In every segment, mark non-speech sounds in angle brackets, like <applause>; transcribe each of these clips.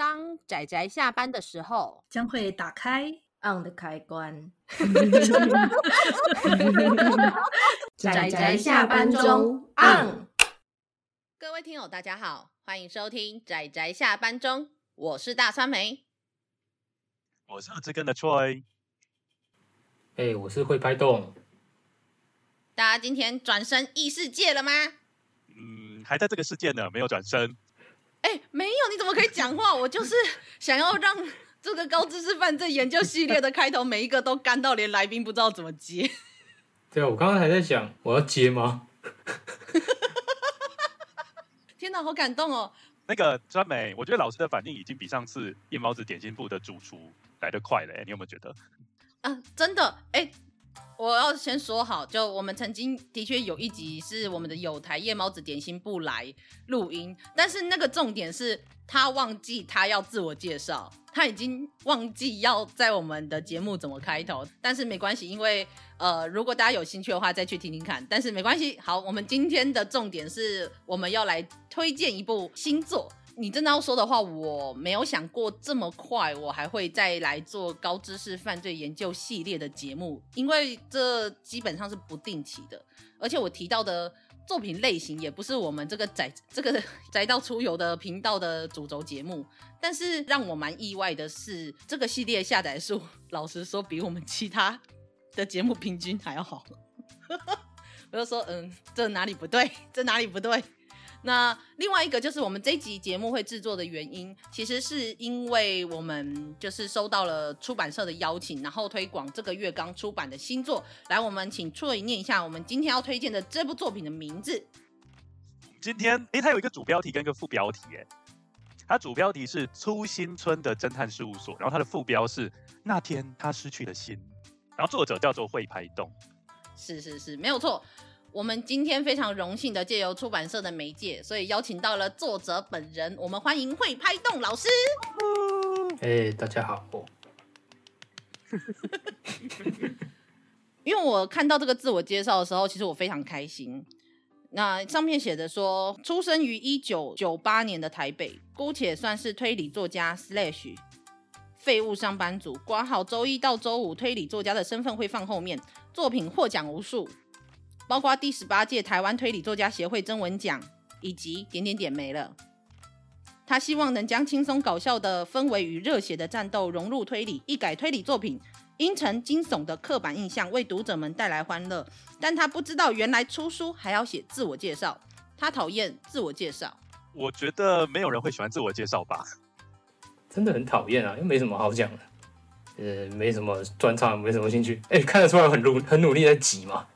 当仔仔下班的时候，将会打开 on 的开关。<laughs> <laughs> 仔仔下班中 on。各位听友，大家好，欢迎收听仔仔下班中，我是大酸梅，我是这根的 Troy，哎我是会拍动。大家今天转身异世界了吗？嗯，还在这个世界呢，没有转身。哎、欸，没有，你怎么可以讲话？我就是想要让这个高知识犯罪研究系列的开头每一个都干到连来宾不知道怎么接。<laughs> 对啊，我刚刚还在想我要接吗？<laughs> 天哪，好感动哦！那个专美，我觉得老师的反应已经比上次夜猫子点心部的主厨来得快了，你有没有觉得？啊，真的，哎、欸。我要先说好，就我们曾经的确有一集是我们的友台夜猫子点心部来录音，但是那个重点是他忘记他要自我介绍，他已经忘记要在我们的节目怎么开头，但是没关系，因为呃，如果大家有兴趣的话再去听听看，但是没关系。好，我们今天的重点是我们要来推荐一部新作。你真的要说的话，我没有想过这么快，我还会再来做高知识犯罪研究系列的节目，因为这基本上是不定期的，而且我提到的作品类型也不是我们这个宅这个 <laughs> 宅到出游的频道的主轴节目。但是让我蛮意外的是，这个系列下载数，老实说比我们其他的节目平均还要好。<laughs> 我就说，嗯，这哪里不对？这哪里不对？那另外一个就是我们这一集节目会制作的原因，其实是因为我们就是收到了出版社的邀请，然后推广这个月刚出版的新作。来，我们请 Troy 念一下我们今天要推荐的这部作品的名字。今天，哎，它有一个主标题跟一个副标题，哎，它主标题是初心村的侦探事务所，然后它的副标是那天他失去了心，然后作者叫做会拍动。是是是，没有错。我们今天非常荣幸的借由出版社的媒介，所以邀请到了作者本人。我们欢迎会拍动老师。<laughs> 哎、大家好。<laughs> 因为我看到这个自我介绍的时候，其实我非常开心。那上面写着说，出生于一九九八年的台北，姑且算是推理作家 slash 废物上班族。挂号周一到周五推理作家的身份会放后面，作品获奖无数。包括第十八届台湾推理作家协会征文奖，以及点点点没了。他希望能将轻松搞笑的氛围与热血的战斗融入推理，一改推理作品阴沉惊悚的刻板印象，为读者们带来欢乐。但他不知道，原来出书还要写自我介绍。他讨厌自我介绍。我觉得没有人会喜欢自我介绍吧？真的很讨厌啊，又没什么好讲的。呃，没什么专长，没什么兴趣。哎，看得出来很努很努力在挤嘛。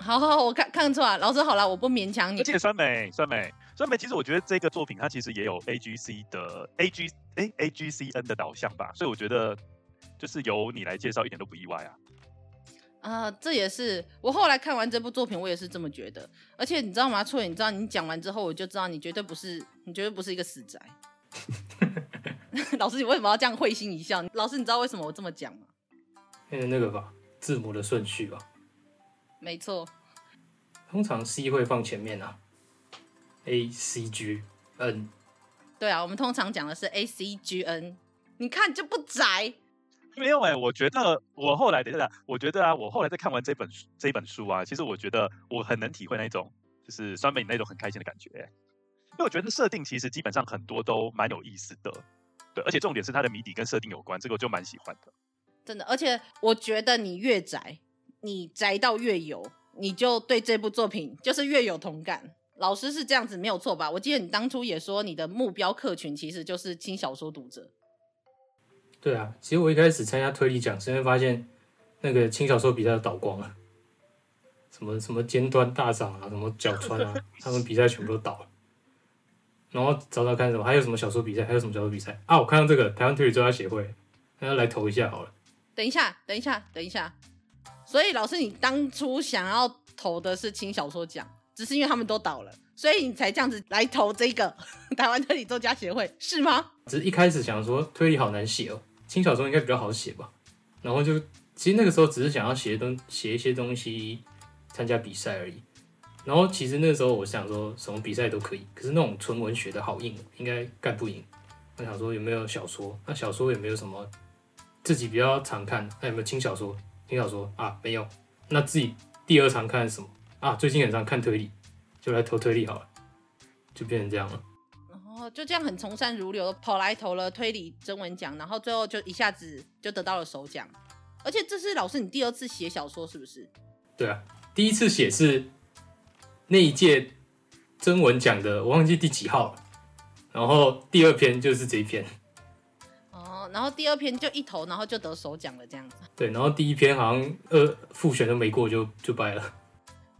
好好好，我看看得出来，老师好了，我不勉强你。而且酸梅酸梅酸梅，其实我觉得这个作品它其实也有 A G C 的 A G 哎 A G C N 的导向吧，所以我觉得就是由你来介绍一点都不意外啊。啊、呃，这也是我后来看完这部作品，我也是这么觉得。而且你知道吗？错，你知道你讲完之后，我就知道你绝对不是，你绝对不是一个死宅。<laughs> 老师，你为什么要这样会心一笑？老师，你知道为什么我这么讲吗？因为那个吧，字母的顺序吧。没错，通常 C 会放前面啊，A C G N。对啊，我们通常讲的是 A C G N。你看就不宅。没有哎、欸，我觉得我后来等一下，我觉得啊，我后来在看完这本书这本书啊，其实我觉得我很能体会那种就是酸梅那种很开心的感觉、欸。因为我觉得设定其实基本上很多都蛮有意思的，对，而且重点是它的谜底跟设定有关，这个我就蛮喜欢的。真的，而且我觉得你越宅。你宅到越有，你就对这部作品就是越有同感。老师是这样子没有错吧？我记得你当初也说你的目标客群其实就是轻小说读者。对啊，其实我一开始参加推理讲，是因为发现那个轻小说比赛倒光了，什么什么尖端大涨啊，什么角川啊，他们比赛全部都倒了。然后找找看什么，还有什么小说比赛，还有什么小说比赛啊？我看到这个台湾推理作家协会，大家来投一下好了。等一下，等一下，等一下。所以老师，你当初想要投的是轻小说奖，只是因为他们都倒了，所以你才这样子来投这个 <laughs> 台湾推理作家协会，是吗？只是一开始想说推理好难写哦，轻小说应该比较好写吧。然后就其实那个时候只是想要写东写一些东西参加比赛而已。然后其实那个时候我想说什么比赛都可以，可是那种纯文学的好硬，应该干不赢。我想说有没有小说？那小说有没有什么自己比较常看？那有没有轻小说？轻小说啊，没有。那自己第二场看什么啊？最近很常看推理，就来投推理好了，就变成这样了。然后就这样很从善如流，跑来投了推理征文奖，然后最后就一下子就得到了首奖。而且这是老师你第二次写小说是不是？对啊，第一次写是那一届征文奖的，我忘记第几号了。然后第二篇就是这一篇。哦，然后第二篇就一投，然后就得首奖了，这样子。对，然后第一篇好像呃复选都没过就就掰了。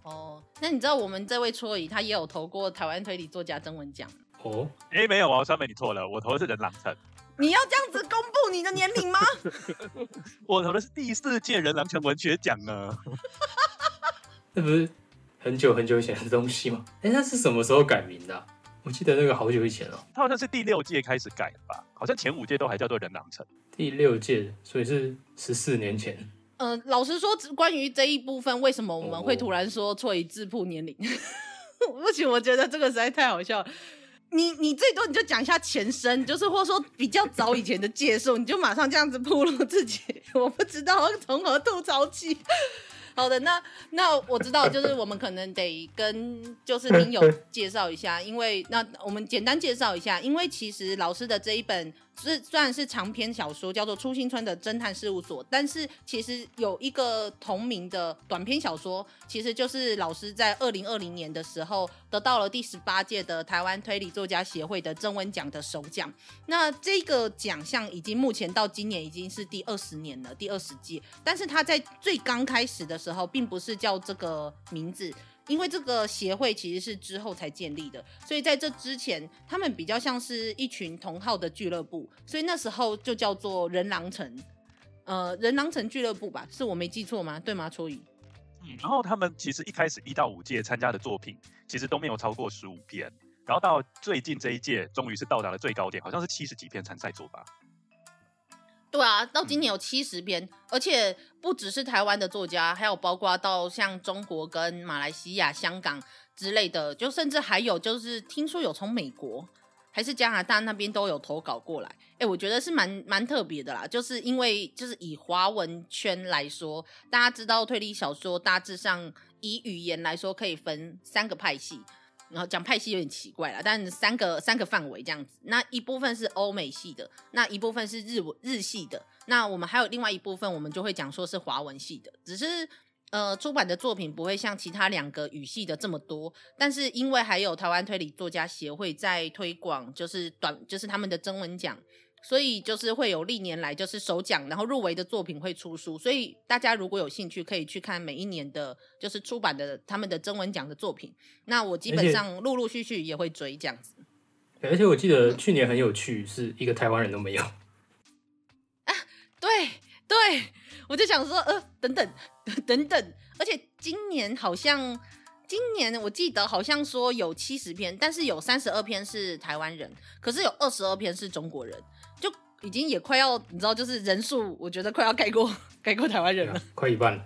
哦，那你知道我们这位戳乙他也有投过台湾推理作家征文奖？哦，哎，没有啊，川美你错了，我投的是人狼城。你要这样子公布你的年龄吗？<laughs> 我投的是第四届人狼城文学奖呢。<laughs> 那不是很久很久以前的东西吗？哎，那是什么时候改名的啊？我记得那个好久以前了。他好像是第六届开始改的吧？好像前五届都还叫做人狼城。第六届，所以是十四年前。呃，老实说，关于这一部分，为什么我们会突然说错以自曝年龄？<laughs> 不行，我觉得这个实在太好笑了。你你最多你就讲一下前身，就是或者说比较早以前的介绍，你就马上这样子暴露自己，<laughs> 我不知道从何吐槽起。好的，那那我知道，就是我们可能得跟就是听友介绍一下，因为那我们简单介绍一下，因为其实老师的这一本。是虽然是长篇小说，叫做《初心村的侦探事务所》，但是其实有一个同名的短篇小说，其实就是老师在二零二零年的时候得到了第十八届的台湾推理作家协会的征文奖的首奖。那这个奖项已经目前到今年已经是第二十年了，第二十届。但是他在最刚开始的时候，并不是叫这个名字。因为这个协会其实是之后才建立的，所以在这之前，他们比较像是一群同好的俱乐部，所以那时候就叫做人狼城，呃，人狼城俱乐部吧，是我没记错吗？对吗？戳乙？嗯，然后他们其实一开始一到五届参加的作品，其实都没有超过十五篇，然后到最近这一届，终于是到达了最高点，好像是七十几篇参赛作吧。对啊，到今年有七十篇，而且不只是台湾的作家，还有包括到像中国跟马来西亚、香港之类的，就甚至还有就是听说有从美国还是加拿大那边都有投稿过来。哎，我觉得是蛮蛮特别的啦，就是因为就是以华文圈来说，大家知道推理小说大致上以语言来说可以分三个派系。然后讲派系有点奇怪了，但三个三个范围这样子，那一部分是欧美系的，那一部分是日文日系的，那我们还有另外一部分，我们就会讲说是华文系的，只是呃出版的作品不会像其他两个语系的这么多，但是因为还有台湾推理作家协会在推广，就是短就是他们的征文奖。所以就是会有历年来就是首奖，然后入围的作品会出书，所以大家如果有兴趣，可以去看每一年的，就是出版的他们的征文奖的作品。那我基本上陆陆续续也会追这样子。而且我记得去年很有趣，是一个台湾人都没有。<laughs> 啊，对对，我就想说，呃，等等 <laughs> 等等，而且今年好像。今年我记得好像说有七十篇，但是有三十二篇是台湾人，可是有二十二篇是中国人，就已经也快要你知道，就是人数，我觉得快要盖过 <laughs> 盖过台湾人了，快一半了，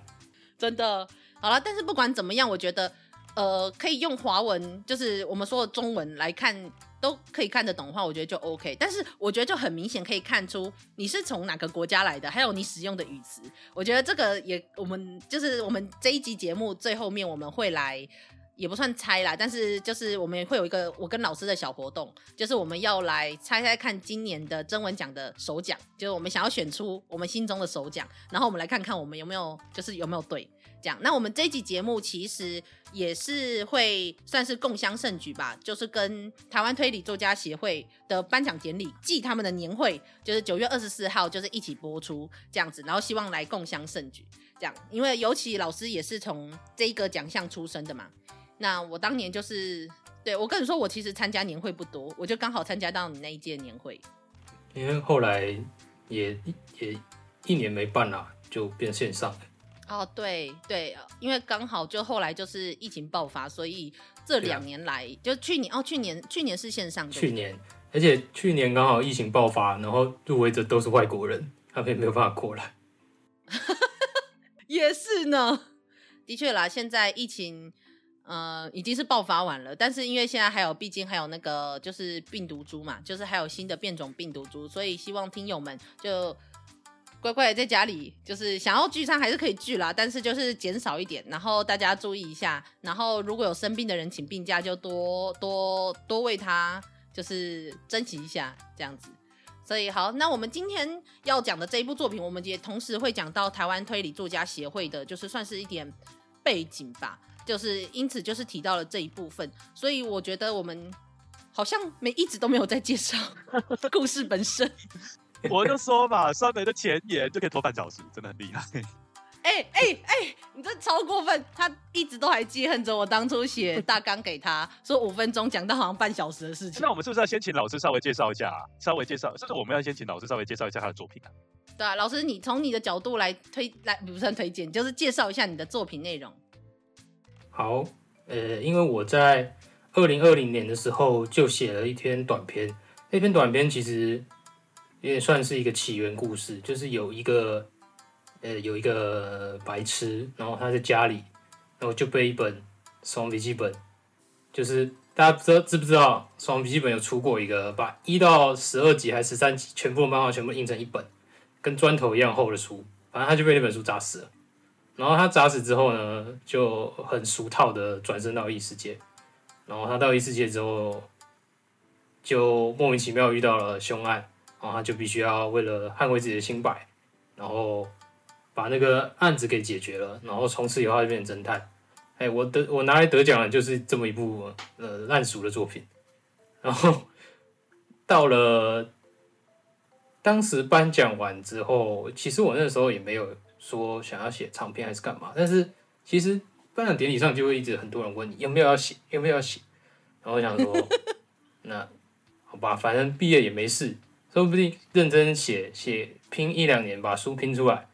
真的。好了，但是不管怎么样，我觉得呃，可以用华文，就是我们说的中文来看。都可以看得懂的话，我觉得就 OK。但是我觉得就很明显可以看出你是从哪个国家来的，还有你使用的语词。我觉得这个也，我们就是我们这一集节目最后面我们会来，也不算猜啦，但是就是我们会有一个我跟老师的小活动，就是我们要来猜猜看今年的征文奖的首奖，就是我们想要选出我们心中的首奖，然后我们来看看我们有没有就是有没有对。这样，那我们这一集节目其实也是会算是共襄盛举吧，就是跟台湾推理作家协会的颁奖典礼暨他们的年会，就是九月二十四号，就是一起播出这样子，然后希望来共襄盛举。这样，因为尤其老师也是从这一个奖项出身的嘛，那我当年就是对我跟你说，我其实参加年会不多，我就刚好参加到你那一届年会，因为后来也也一年没办了，就变线上。哦，对对，因为刚好就后来就是疫情爆发，所以这两年来、啊、就去年哦，去年去年是线上的。去年，而且去年刚好疫情爆发，然后入围者都是外国人，他们也没有办法过来。<laughs> 也是呢，的确啦，现在疫情，呃，已经是爆发完了，但是因为现在还有，毕竟还有那个就是病毒株嘛，就是还有新的变种病毒株，所以希望听友们就乖乖在家里，就是想要聚餐还是可以聚啦，但是就是减少一点，然后大家注意一下，然后如果有生病的人请病假，就多多多为他就是珍惜一下这样子。所以好，那我们今天要讲的这一部作品，我们也同时会讲到台湾推理作家协会的，就是算是一点背景吧。就是因此，就是提到了这一部分，所以我觉得我们好像没一直都没有在介绍 <laughs> 故事本身。我就说嘛，酸梅的前言就可以拖半小时，真的很厉害。哎哎哎，你这超过分！他一直都还记恨着我当初写大纲给他说五分钟讲到好像半小时的事情。那我们是不是要先请老师稍微介绍一下？稍微介绍，是不是我们要先请老师稍微介绍一下他的作品啊？对啊，老师，你从你的角度来推来，不算推荐，就是介绍一下你的作品内容。好，呃，因为我在二零二零年的时候就写了一篇短篇，那篇短篇其实也算是一个起源故事，就是有一个，呃，有一个白痴，然后他在家里，然后就被一本《死亡笔记本》，就是大家不知道知不知道，《死亡笔记本》有出过一个把一到十二集还是十三集全部漫画全部印成一本，跟砖头一样厚的书，反正他就被那本书砸死了。然后他砸死之后呢，就很俗套的转生到异世界。然后他到异世界之后，就莫名其妙遇到了凶案，然后他就必须要为了捍卫自己的清白，然后把那个案子给解决了。然后从此以后他就变成侦探。哎，我得我拿来得奖的就是这么一部呃烂俗的作品。然后到了当时颁奖完之后，其实我那时候也没有。说想要写长篇还是干嘛？但是其实颁奖典礼上就会一直很多人问你有没有要写，有没有要写。然后我想说，<laughs> 那好吧，反正毕业也没事，说不定认真写写拼一两年把书拼出来，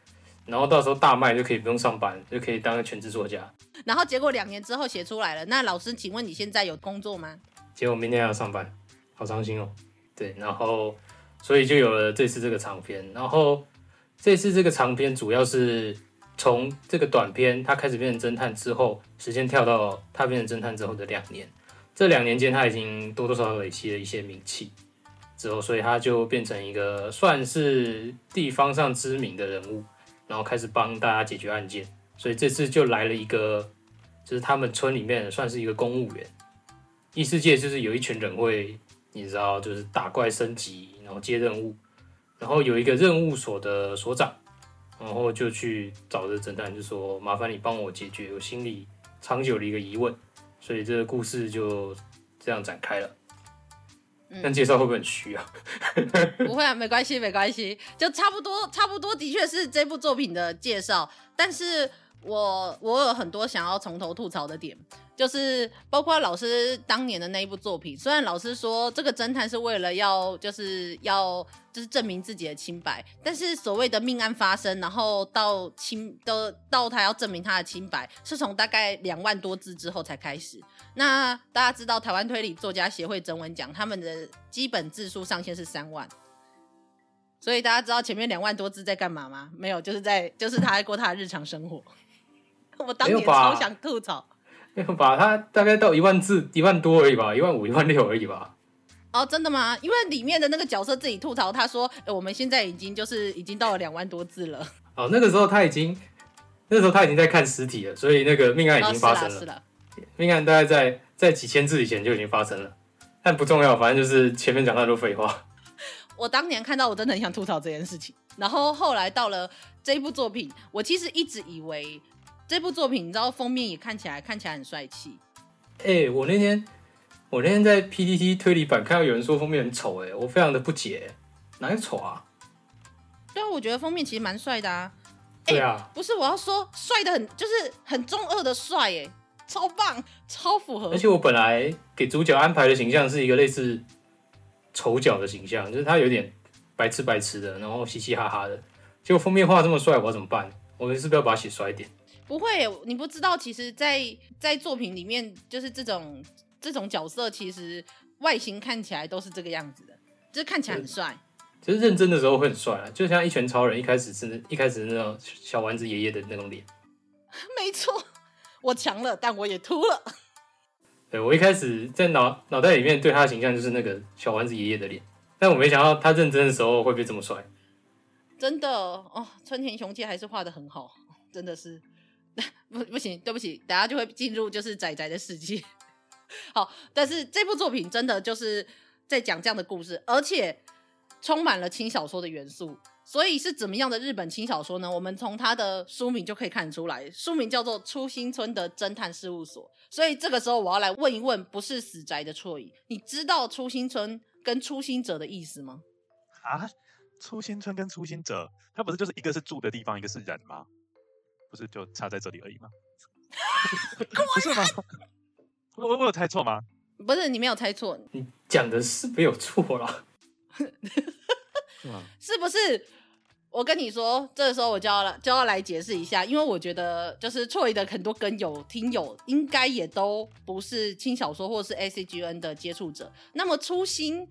然后到时候大卖就可以不用上班，就可以当个全职作家。然后结果两年之后写出来了，那老师，请问你现在有工作吗？结果明天要上班，好伤心哦。对，然后所以就有了这次这个长篇，然后。这次这个长篇主要是从这个短篇他开始变成侦探之后，时间跳到他变成侦探之后的两年。这两年间他已经多多少少累积了一些名气，之后所以他就变成一个算是地方上知名的人物，然后开始帮大家解决案件。所以这次就来了一个，就是他们村里面算是一个公务员。异世界就是有一群人会，你知道，就是打怪升级，然后接任务。然后有一个任务所的所长，然后就去找这侦探，就说：“麻烦你帮我解决我心里长久的一个疑问。”所以这个故事就这样展开了。但介绍会不会很虚啊？<laughs> 不会啊，没关系，没关系，就差不多，差不多的确是这部作品的介绍。但是我我有很多想要从头吐槽的点。就是包括老师当年的那一部作品，虽然老师说这个侦探是为了要就是要就是证明自己的清白，但是所谓的命案发生，然后到清都到他要证明他的清白，是从大概两万多字之后才开始。那大家知道台湾推理作家协会征文奖，他们的基本字数上限是三万，所以大家知道前面两万多字在干嘛吗？没有，就是在就是他在过他的日常生活。<laughs> 我当年超想吐槽。<laughs> 把它大概到一万字，一万多而已吧，一万五、一万六而已吧。哦，真的吗？因为里面的那个角色自己吐槽，他说：“欸、我们现在已经就是已经到了两万多字了。<laughs> ”哦，那个时候他已经，那时候他已经在看尸体了，所以那个命案已经发生了。哦、是了，是了，命案大概在在几千字以前就已经发生了，但不重要，反正就是前面讲太多废话。<laughs> 我当年看到，我真的很想吐槽这件事情。然后后来到了这一部作品，我其实一直以为。这部作品，你知道封面也看起来看起来很帅气。哎、欸，我那天我那天在 PTT 推理版看到有人说封面很丑，哎，我非常的不解，哪里丑啊？对啊，我觉得封面其实蛮帅的啊。对啊，不是我要说帅的很，就是很中二的帅，哎，超棒，超符合。而且我本来给主角安排的形象是一个类似丑角的形象，就是他有点白痴白痴的，然后嘻嘻哈哈的。结果封面画这么帅，我要怎么办？我们是不是要把他写帅一点？不会，你不知道，其实在，在在作品里面，就是这种这种角色，其实外形看起来都是这个样子的，就是看起来很帅。其实认真的时候会很帅啊，就像一拳超人一开始是一开始那种小丸子爷爷的那种脸。<laughs> 没错，我强了，但我也秃了。<laughs> 对，我一开始在脑脑袋里面对他的形象就是那个小丸子爷爷的脸，但我没想到他认真的时候会变这么帅。真的哦，村田雄介还是画的很好，真的是。<laughs> 不不行，对不起，等下就会进入就是宅宅的世界。<laughs> 好，但是这部作品真的就是在讲这样的故事，而且充满了轻小说的元素。所以是怎么样的日本轻小说呢？我们从它的书名就可以看出来，书名叫做《初心村的侦探事务所》。所以这个时候我要来问一问，不是死宅的错意，你知道初心村跟初心者的意思吗？啊，初心村跟初心者，它不是就是一个是住的地方，一个是人吗？不是就差在这里而已吗？<laughs> 不是吗？<laughs> 我我有猜错吗？不是，你没有猜错，你讲的是没有错啦。<laughs> 是不是？我跟你说，这个时候我就要来就要来解释一下，因为我觉得就是错的很多跟友听友应该也都不是轻小说或是 ACGN 的接触者。那么“初心”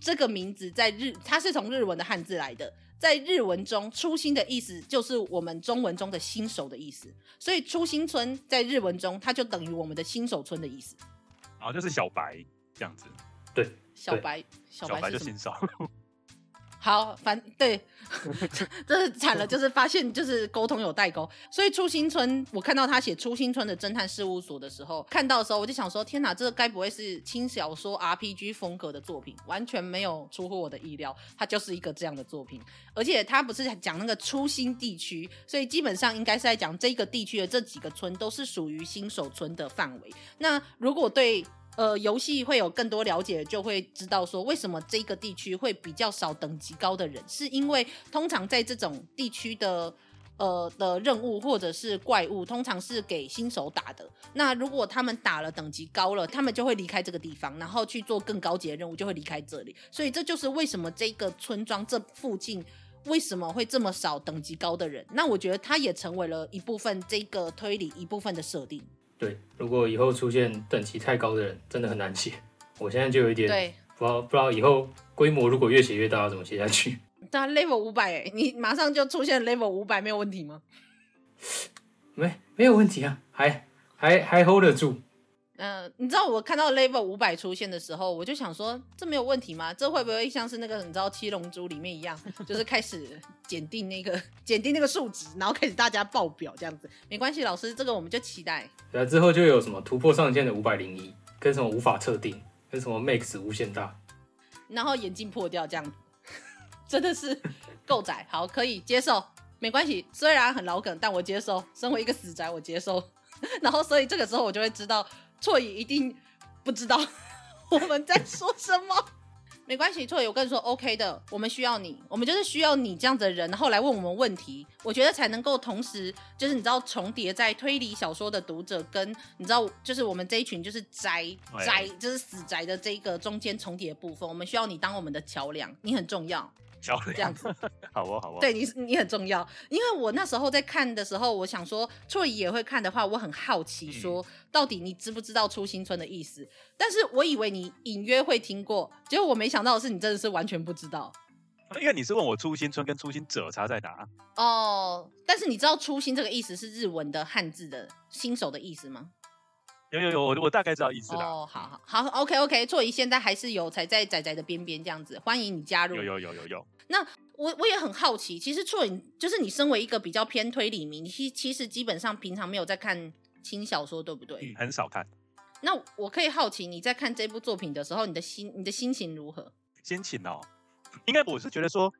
这个名字在日，它是从日文的汉字来的，在日文中，“初心”的意思就是我们中文中的新手的意思，所以“初心村”在日文中，它就等于我们的新手村的意思。哦，就是小白这样子。对，小白，小白，小白就新手。好，反对，<laughs> 这是惨了，就是发现就是沟通有代沟，所以初心村，我看到他写初心村的侦探事务所的时候，看到的时候我就想说，天哪，这个该不会是轻小说 RPG 风格的作品？完全没有出乎我的意料，它就是一个这样的作品，而且它不是讲那个初心地区，所以基本上应该是在讲这个地区的这几个村都是属于新手村的范围。那如果对。呃，游戏会有更多了解，就会知道说为什么这个地区会比较少等级高的人，是因为通常在这种地区的呃的任务或者是怪物，通常是给新手打的。那如果他们打了等级高了，他们就会离开这个地方，然后去做更高级的任务，就会离开这里。所以这就是为什么这个村庄这附近为什么会这么少等级高的人。那我觉得它也成为了一部分这个推理一部分的设定。对，如果以后出现等级太高的人，真的很难写。<laughs> 我现在就有一点，对，不知道不知道以后规模如果越写越大，要怎么写下去？那 level 五百，哎，你马上就出现 level 五百，没有问题吗？<laughs> 没，没有问题啊，还还还 hold 得住。嗯、呃，你知道我看到 level 五百出现的时候，我就想说，这没有问题吗？这会不会像是那个你知道七龙珠里面一样，就是开始检定那个检定那个数值，然后开始大家报表这样子？没关系，老师，这个我们就期待。对啊，之后就有什么突破上限的五百零一，跟什么无法测定，跟什么 max 无限大，然后眼镜破掉这样子，<laughs> 真的是够窄，好，可以接受，没关系。虽然很老梗，但我接受。身为一个死宅，我接受。<laughs> 然后，所以这个时候我就会知道。错也一定不知道 <laughs> 我们在说什么，<laughs> 没关系，错也，我跟你说，OK 的，我们需要你，我们就是需要你这样子的人，然后来问我们问题，我觉得才能够同时，就是你知道重叠在推理小说的读者跟你知道，就是我们这一群就是宅宅，就是死宅的这一个中间重叠的部分，我们需要你当我们的桥梁，你很重要。这样子，<laughs> 好哦，好哦。对你，你很重要，因为我那时候在看的时候，我想说，错乙也会看的话，我很好奇，说到底你知不知道初心村的意思？但是我以为你隐约会听过，结果我没想到的是，你真的是完全不知道。因为你是问我初心村跟初心者差在哪？哦，但是你知道初心这个意思是日文的汉字的新手的意思吗？有有有，我我大概知道意思了。哦，好好好，OK OK，错椅现在还是有才在仔仔的边边这样子，欢迎你加入。有有有有有。那我我也很好奇，其实错乙就是你身为一个比较偏推理迷，你其其实基本上平常没有在看轻小说，对不对？嗯，很少看。那我可以好奇你在看这部作品的时候，你的心你的心情如何？心情哦，应该我是觉得说，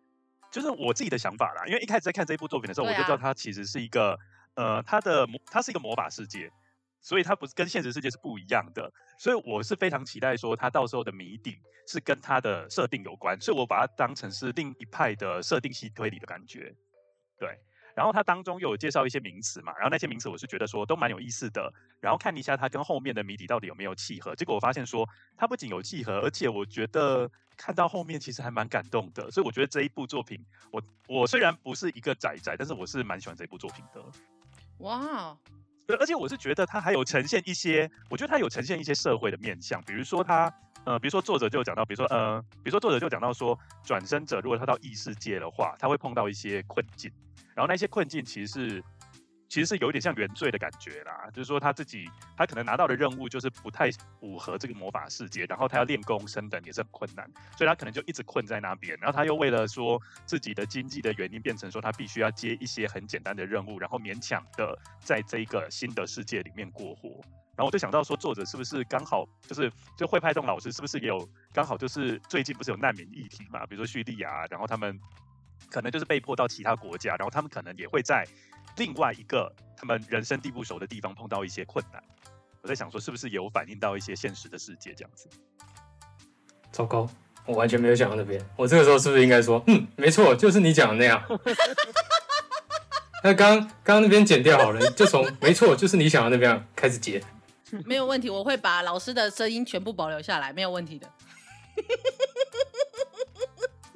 就是我自己的想法啦。因为一开始在看这部作品的时候，啊、我就知道它其实是一个呃，它的魔，它是一个魔法世界。所以它不是跟现实世界是不一样的，所以我是非常期待说它到时候的谜底是跟它的设定有关，所以我把它当成是另一派的设定系推理的感觉，对。然后它当中又有介绍一些名词嘛，然后那些名词我是觉得说都蛮有意思的，然后看一下它跟后面的谜底到底有没有契合。结果我发现说它不仅有契合，而且我觉得看到后面其实还蛮感动的，所以我觉得这一部作品，我我虽然不是一个宅宅，但是我是蛮喜欢这部作品的。哇。对，而且我是觉得它还有呈现一些，我觉得它有呈现一些社会的面向，比如说它，呃，比如说作者就讲到，比如说，呃，比如说作者就讲到说，转生者如果他到异世界的话，他会碰到一些困境，然后那些困境其实是其实是有一点像原罪的感觉啦，就是说他自己他可能拿到的任务就是不太符合这个魔法世界，然后他要练功升等也是很困难，所以他可能就一直困在那边，然后他又为了说自己的经济的原因，变成说他必须要接一些很简单的任务，然后勉强的在这一个新的世界里面过活。然后我就想到说，作者是不是刚好就是就会派这种老师，是不是也有刚好就是最近不是有难民议题嘛？比如说叙利亚，然后他们可能就是被迫到其他国家，然后他们可能也会在另外一个他们人生地不熟的地方碰到一些困难。我在想说，是不是有反映到一些现实的世界这样子？糟糕，我完全没有想到那边。我这个时候是不是应该说，嗯，没错，就是你讲的那样。<laughs> 那刚刚刚那边剪掉好了，就从没错，就是你想的那边开始接。没有问题，我会把老师的声音全部保留下来，没有问题的。<laughs>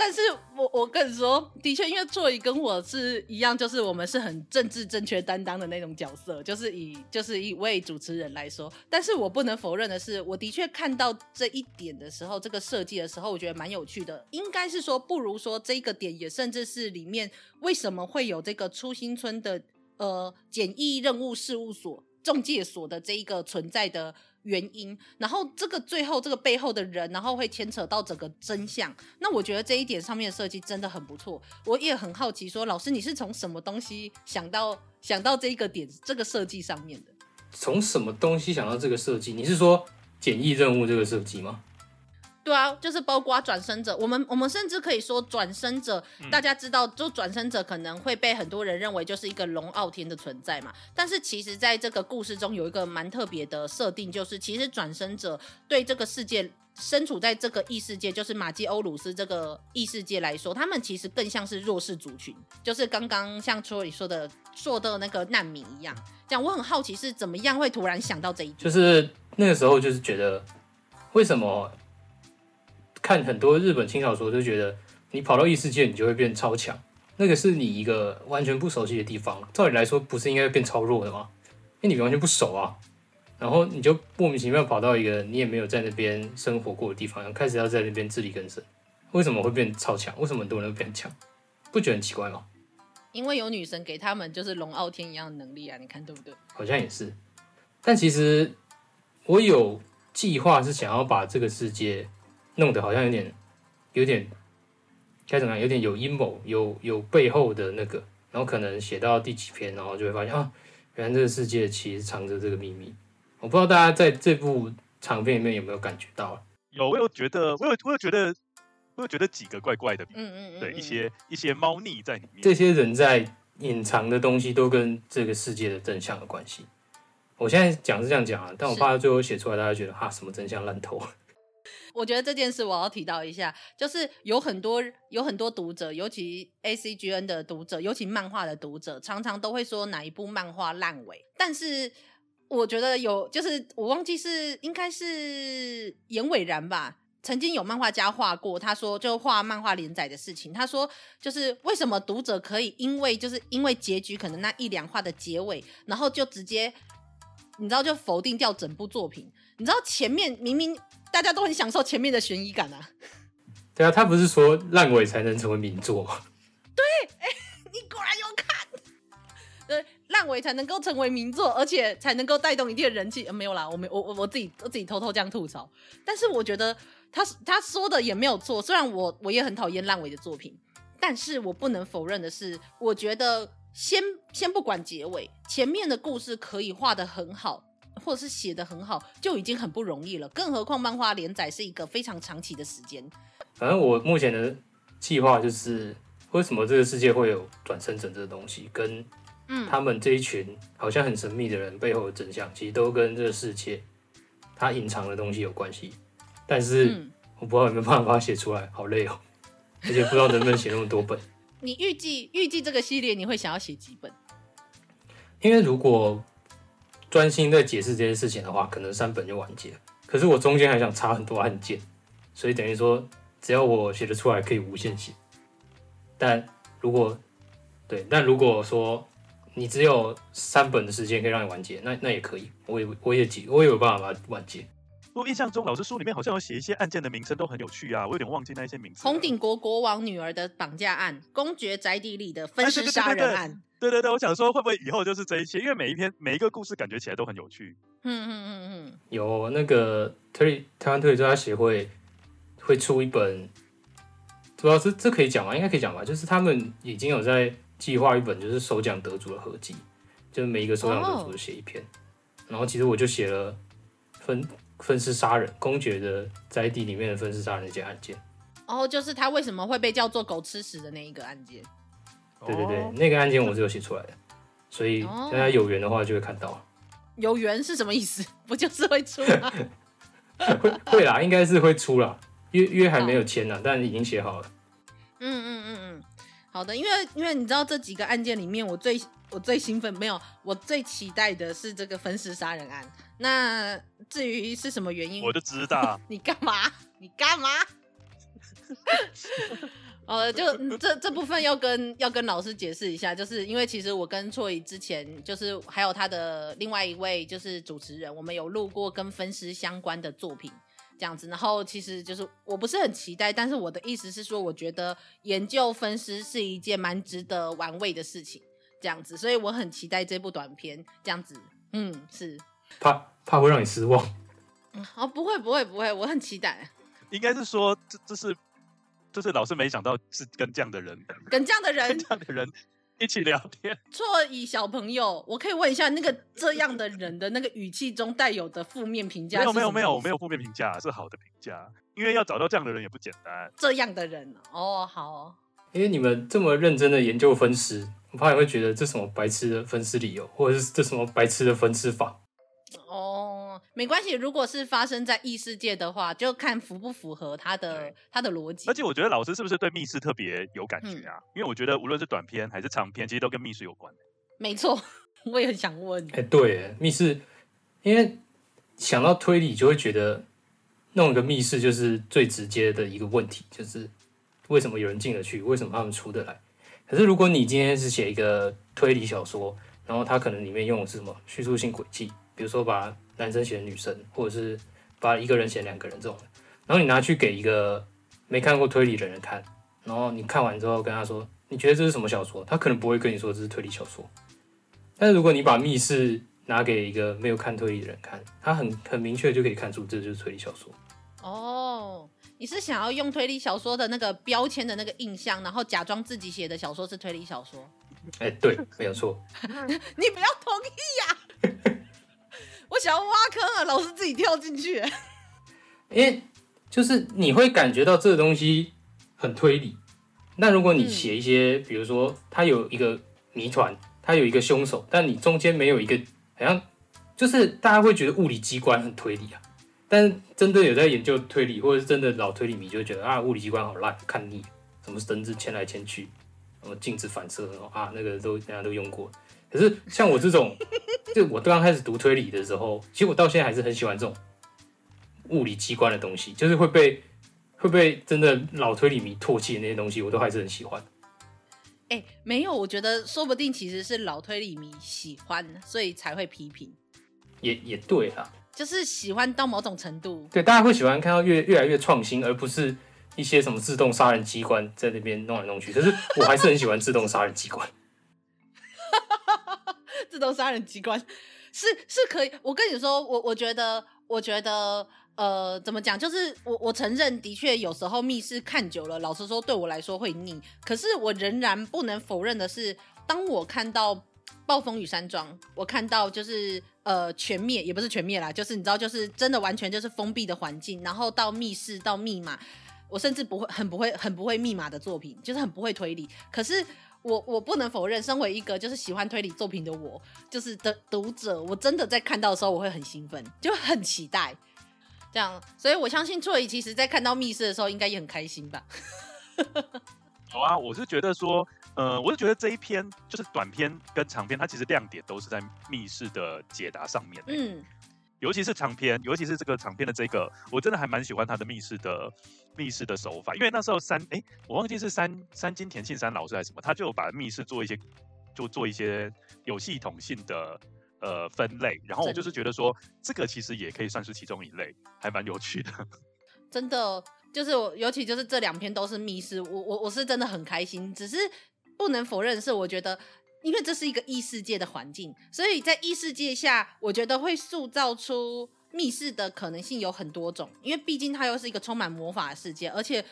但是我我跟你说，的确，因为座椅跟我是一样，就是我们是很政治正确担当的那种角色，就是以就是一位主持人来说。但是我不能否认的是，我的确看到这一点的时候，这个设计的时候，我觉得蛮有趣的。应该是说，不如说这个点也甚至是里面为什么会有这个初心村的呃简易任务事务所。中介所的这一个存在的原因，然后这个最后这个背后的人，然后会牵扯到整个真相。那我觉得这一点上面的设计真的很不错。我也很好奇说，老师你是从什么东西想到想到这一个点这个设计上面的？从什么东西想到这个设计？你是说简易任务这个设计吗？对啊，就是包括转生者，我们我们甚至可以说转生者，大家知道，就转生者可能会被很多人认为就是一个龙傲天的存在嘛。但是其实在这个故事中有一个蛮特别的设定，就是其实转生者对这个世界身处在这个异世界，就是马基欧鲁斯这个异世界来说，他们其实更像是弱势族群，就是刚刚像初里说的说的那个难民一样。这样我很好奇是怎么样会突然想到这一点，就是那个时候就是觉得为什么。看很多日本轻小说，就觉得你跑到异世界，你就会变超强。那个是你一个完全不熟悉的地方，照理来说不是应该变超弱的吗？因为你完全不熟啊，然后你就莫名其妙跑到一个你也没有在那边生活过的地方，然后开始要在那边自力更生。为什么会变超强？为什么很多人会变强？不觉得很奇怪吗？因为有女神给他们就是龙傲天一样的能力啊，你看对不对？好像也是。但其实我有计划是想要把这个世界。弄得好像有点，有点该怎么样？有点有阴谋，有有背后的那个，然后可能写到第几篇，然后就会发现啊，原来这个世界其实藏着这个秘密。我不知道大家在这部长片里面有没有感觉到？有，我有觉得，我有，我有觉得，我有觉得几个怪怪的，嗯嗯嗯，对，一些一些猫腻在里面。这些人在隐藏的东西都跟这个世界的真相有关系。我现在讲是这样讲啊，但我怕最后写出来，大家觉得哈，什么真相烂透。我觉得这件事我要提到一下，就是有很多有很多读者，尤其 ACGN 的读者，尤其漫画的读者，常常都会说哪一部漫画烂尾。但是我觉得有，就是我忘记是应该是严伟然吧，曾经有漫画家画过，他说就画漫画连载的事情，他说就是为什么读者可以因为就是因为结局可能那一两话的结尾，然后就直接你知道就否定掉整部作品，你知道前面明明。大家都很享受前面的悬疑感啊！对啊，他不是说烂尾才能成为名作吗？对，哎、欸，你果然有看。对，<laughs> 烂尾才能够成为名作，而且才能够带动一定的人气。呃，没有啦，我没我我我自己我自己偷偷这样吐槽。但是我觉得他他说的也没有错。虽然我我也很讨厌烂尾的作品，但是我不能否认的是，我觉得先先不管结尾，前面的故事可以画的很好。或者是写的很好，就已经很不容易了，更何况漫画连载是一个非常长期的时间。反正我目前的计划就是，为什么这个世界会有转生者这个东西，跟他们这一群好像很神秘的人背后的真相，其实都跟这个世界它隐藏的东西有关系。但是我不知道有没有办法写出来，好累哦，<laughs> 而且不知道能不能写那么多本。你预计预计这个系列你会想要写几本？因为如果专心在解释这件事情的话，可能三本就完结。可是我中间还想插很多案件，所以等于说，只要我写得出来，可以无限写。但如果对，但如果说你只有三本的时间可以让你完结，那那也可以，我也我也解，我也有办法把它完结。我印象中老师书里面好像有写一些案件的名称都很有趣啊，我有点忘记那一些名字。红顶国国王女儿的绑架案，公爵宅邸里的分尸杀人案。对对对，我想说会不会以后就是这一些？因为每一篇每一个故事感觉起来都很有趣。嗯嗯嗯嗯。有那个推理台湾推理作家协会会出一本，主要是这可以讲吗？应该可以讲吧。就是他们已经有在计划一本，就是首奖得主的合集，就是每一个首奖得主写一篇。哦、然后其实我就写了分。分尸杀人，公爵的宅邸里面的分尸杀人那件案件。哦，就是他为什么会被叫做狗吃屎的那一个案件。对对对，那个案件我是有写出来的，所以大家有缘的话就会看到。有缘是什么意思？不就是会出吗？会会啦，应该是会出啦，约约还没有签呢，哦、但已经写好了。嗯嗯嗯嗯，好的，因为因为你知道这几个案件里面，我最我最兴奋没有，我最期待的是这个分尸杀人案。那至于是什么原因，我就知道。<laughs> 你干嘛？你干嘛？<laughs> 呃，就这这部分要跟要跟老师解释一下，就是因为其实我跟错姨之前就是还有他的另外一位就是主持人，我们有录过跟分尸相关的作品这样子。然后其实就是我不是很期待，但是我的意思是说，我觉得研究分尸是一件蛮值得玩味的事情，这样子，所以我很期待这部短片这样子。嗯，是。怕怕会让你失望，哦，不会不会不会，我很期待。应该是说，这这是就是老是没想到是跟这样的人，<laughs> 跟这样的人，跟这样的人一起聊天。<laughs> 错以小朋友，我可以问一下，那个 <laughs> 这样的人的那个语气中带有的负面评价？没有没有没有，我没有负面评价，是好的评价。因为要找到这样的人也不简单。这样的人哦，好哦。因为你们这么认真的研究分尸，我怕你会觉得这什么白痴的分尸理由，或者是这什么白痴的分尸法。哦，没关系。如果是发生在异世界的话，就看符不符合他的他的逻辑。而且我觉得老师是不是对密室特别有感觉啊？嗯、因为我觉得无论是短片还是长片，其实都跟密室有关。没错，<laughs> 我也很想问。哎、欸，对，密室，因为想到推理，就会觉得弄一个密室就是最直接的一个问题，就是为什么有人进得去，为什么他们出得来？可是如果你今天是写一个推理小说，然后它可能里面用的是什么叙述性轨迹？比如说把男生写成女生，或者是把一个人写两个人这种，然后你拿去给一个没看过推理的人看，然后你看完之后跟他说，你觉得这是什么小说？他可能不会跟你说这是推理小说。但是如果你把密室拿给一个没有看推理的人看，他很很明确就可以看出这就是推理小说。哦，你是想要用推理小说的那个标签的那个印象，然后假装自己写的小说是推理小说？哎，对，没有错。<laughs> 你不要同意呀、啊！<laughs> 我想要挖坑啊，老是自己跳进去。因为就是你会感觉到这个东西很推理。那如果你写一些，嗯、比如说他有一个谜团，他有一个凶手，但你中间没有一个，好像就是大家会觉得物理机关很推理啊。但是真的有在研究推理，或者是真的老推理迷就会觉得啊，物理机关好烂，看腻，什么绳子牵来牵去，什么镜子反射，啊，那个都大家都用过。可是像我这种，就我刚开始读推理的时候，其实我到现在还是很喜欢这种物理机关的东西，就是会被会被真的老推理迷唾弃的那些东西，我都还是很喜欢。哎、欸，没有，我觉得说不定其实是老推理迷喜欢，所以才会批评。也也对啦，就是喜欢到某种程度。对，大家会喜欢看到越越来越创新，而不是一些什么自动杀人机关在那边弄来弄去。可是我还是很喜欢自动杀人机关。<laughs> 自动杀人机关是是可以，我跟你说，我我觉得，我觉得，呃，怎么讲？就是我我承认，的确有时候密室看久了，老实说，对我来说会腻。可是我仍然不能否认的是，当我看到《暴风雨山庄》，我看到就是呃全灭，也不是全灭啦，就是你知道，就是真的完全就是封闭的环境，然后到密室到密码，我甚至不会很不会很不会密码的作品，就是很不会推理。可是。我我不能否认，身为一个就是喜欢推理作品的我，就是的读者，我真的在看到的时候，我会很兴奋，就很期待这样。所以我相信错姨其实在看到密室的时候，应该也很开心吧。<laughs> 好啊，我是觉得说，呃，我是觉得这一篇就是短篇跟长篇，它其实亮点都是在密室的解答上面。嗯。尤其是长篇，尤其是这个长篇的这个，我真的还蛮喜欢他的密室的密室的手法，因为那时候三哎，我忘记是三三金田信三老师还是什么，他就把密室做一些，就做一些有系统性的呃分类，然后我就是觉得说这个其实也可以算是其中一类，还蛮有趣的。真的，就是我尤其就是这两篇都是密室，我我我是真的很开心，只是不能否认是我觉得。因为这是一个异世界的环境，所以在异世界下，我觉得会塑造出密室的可能性有很多种。因为毕竟它又是一个充满魔法的世界，而且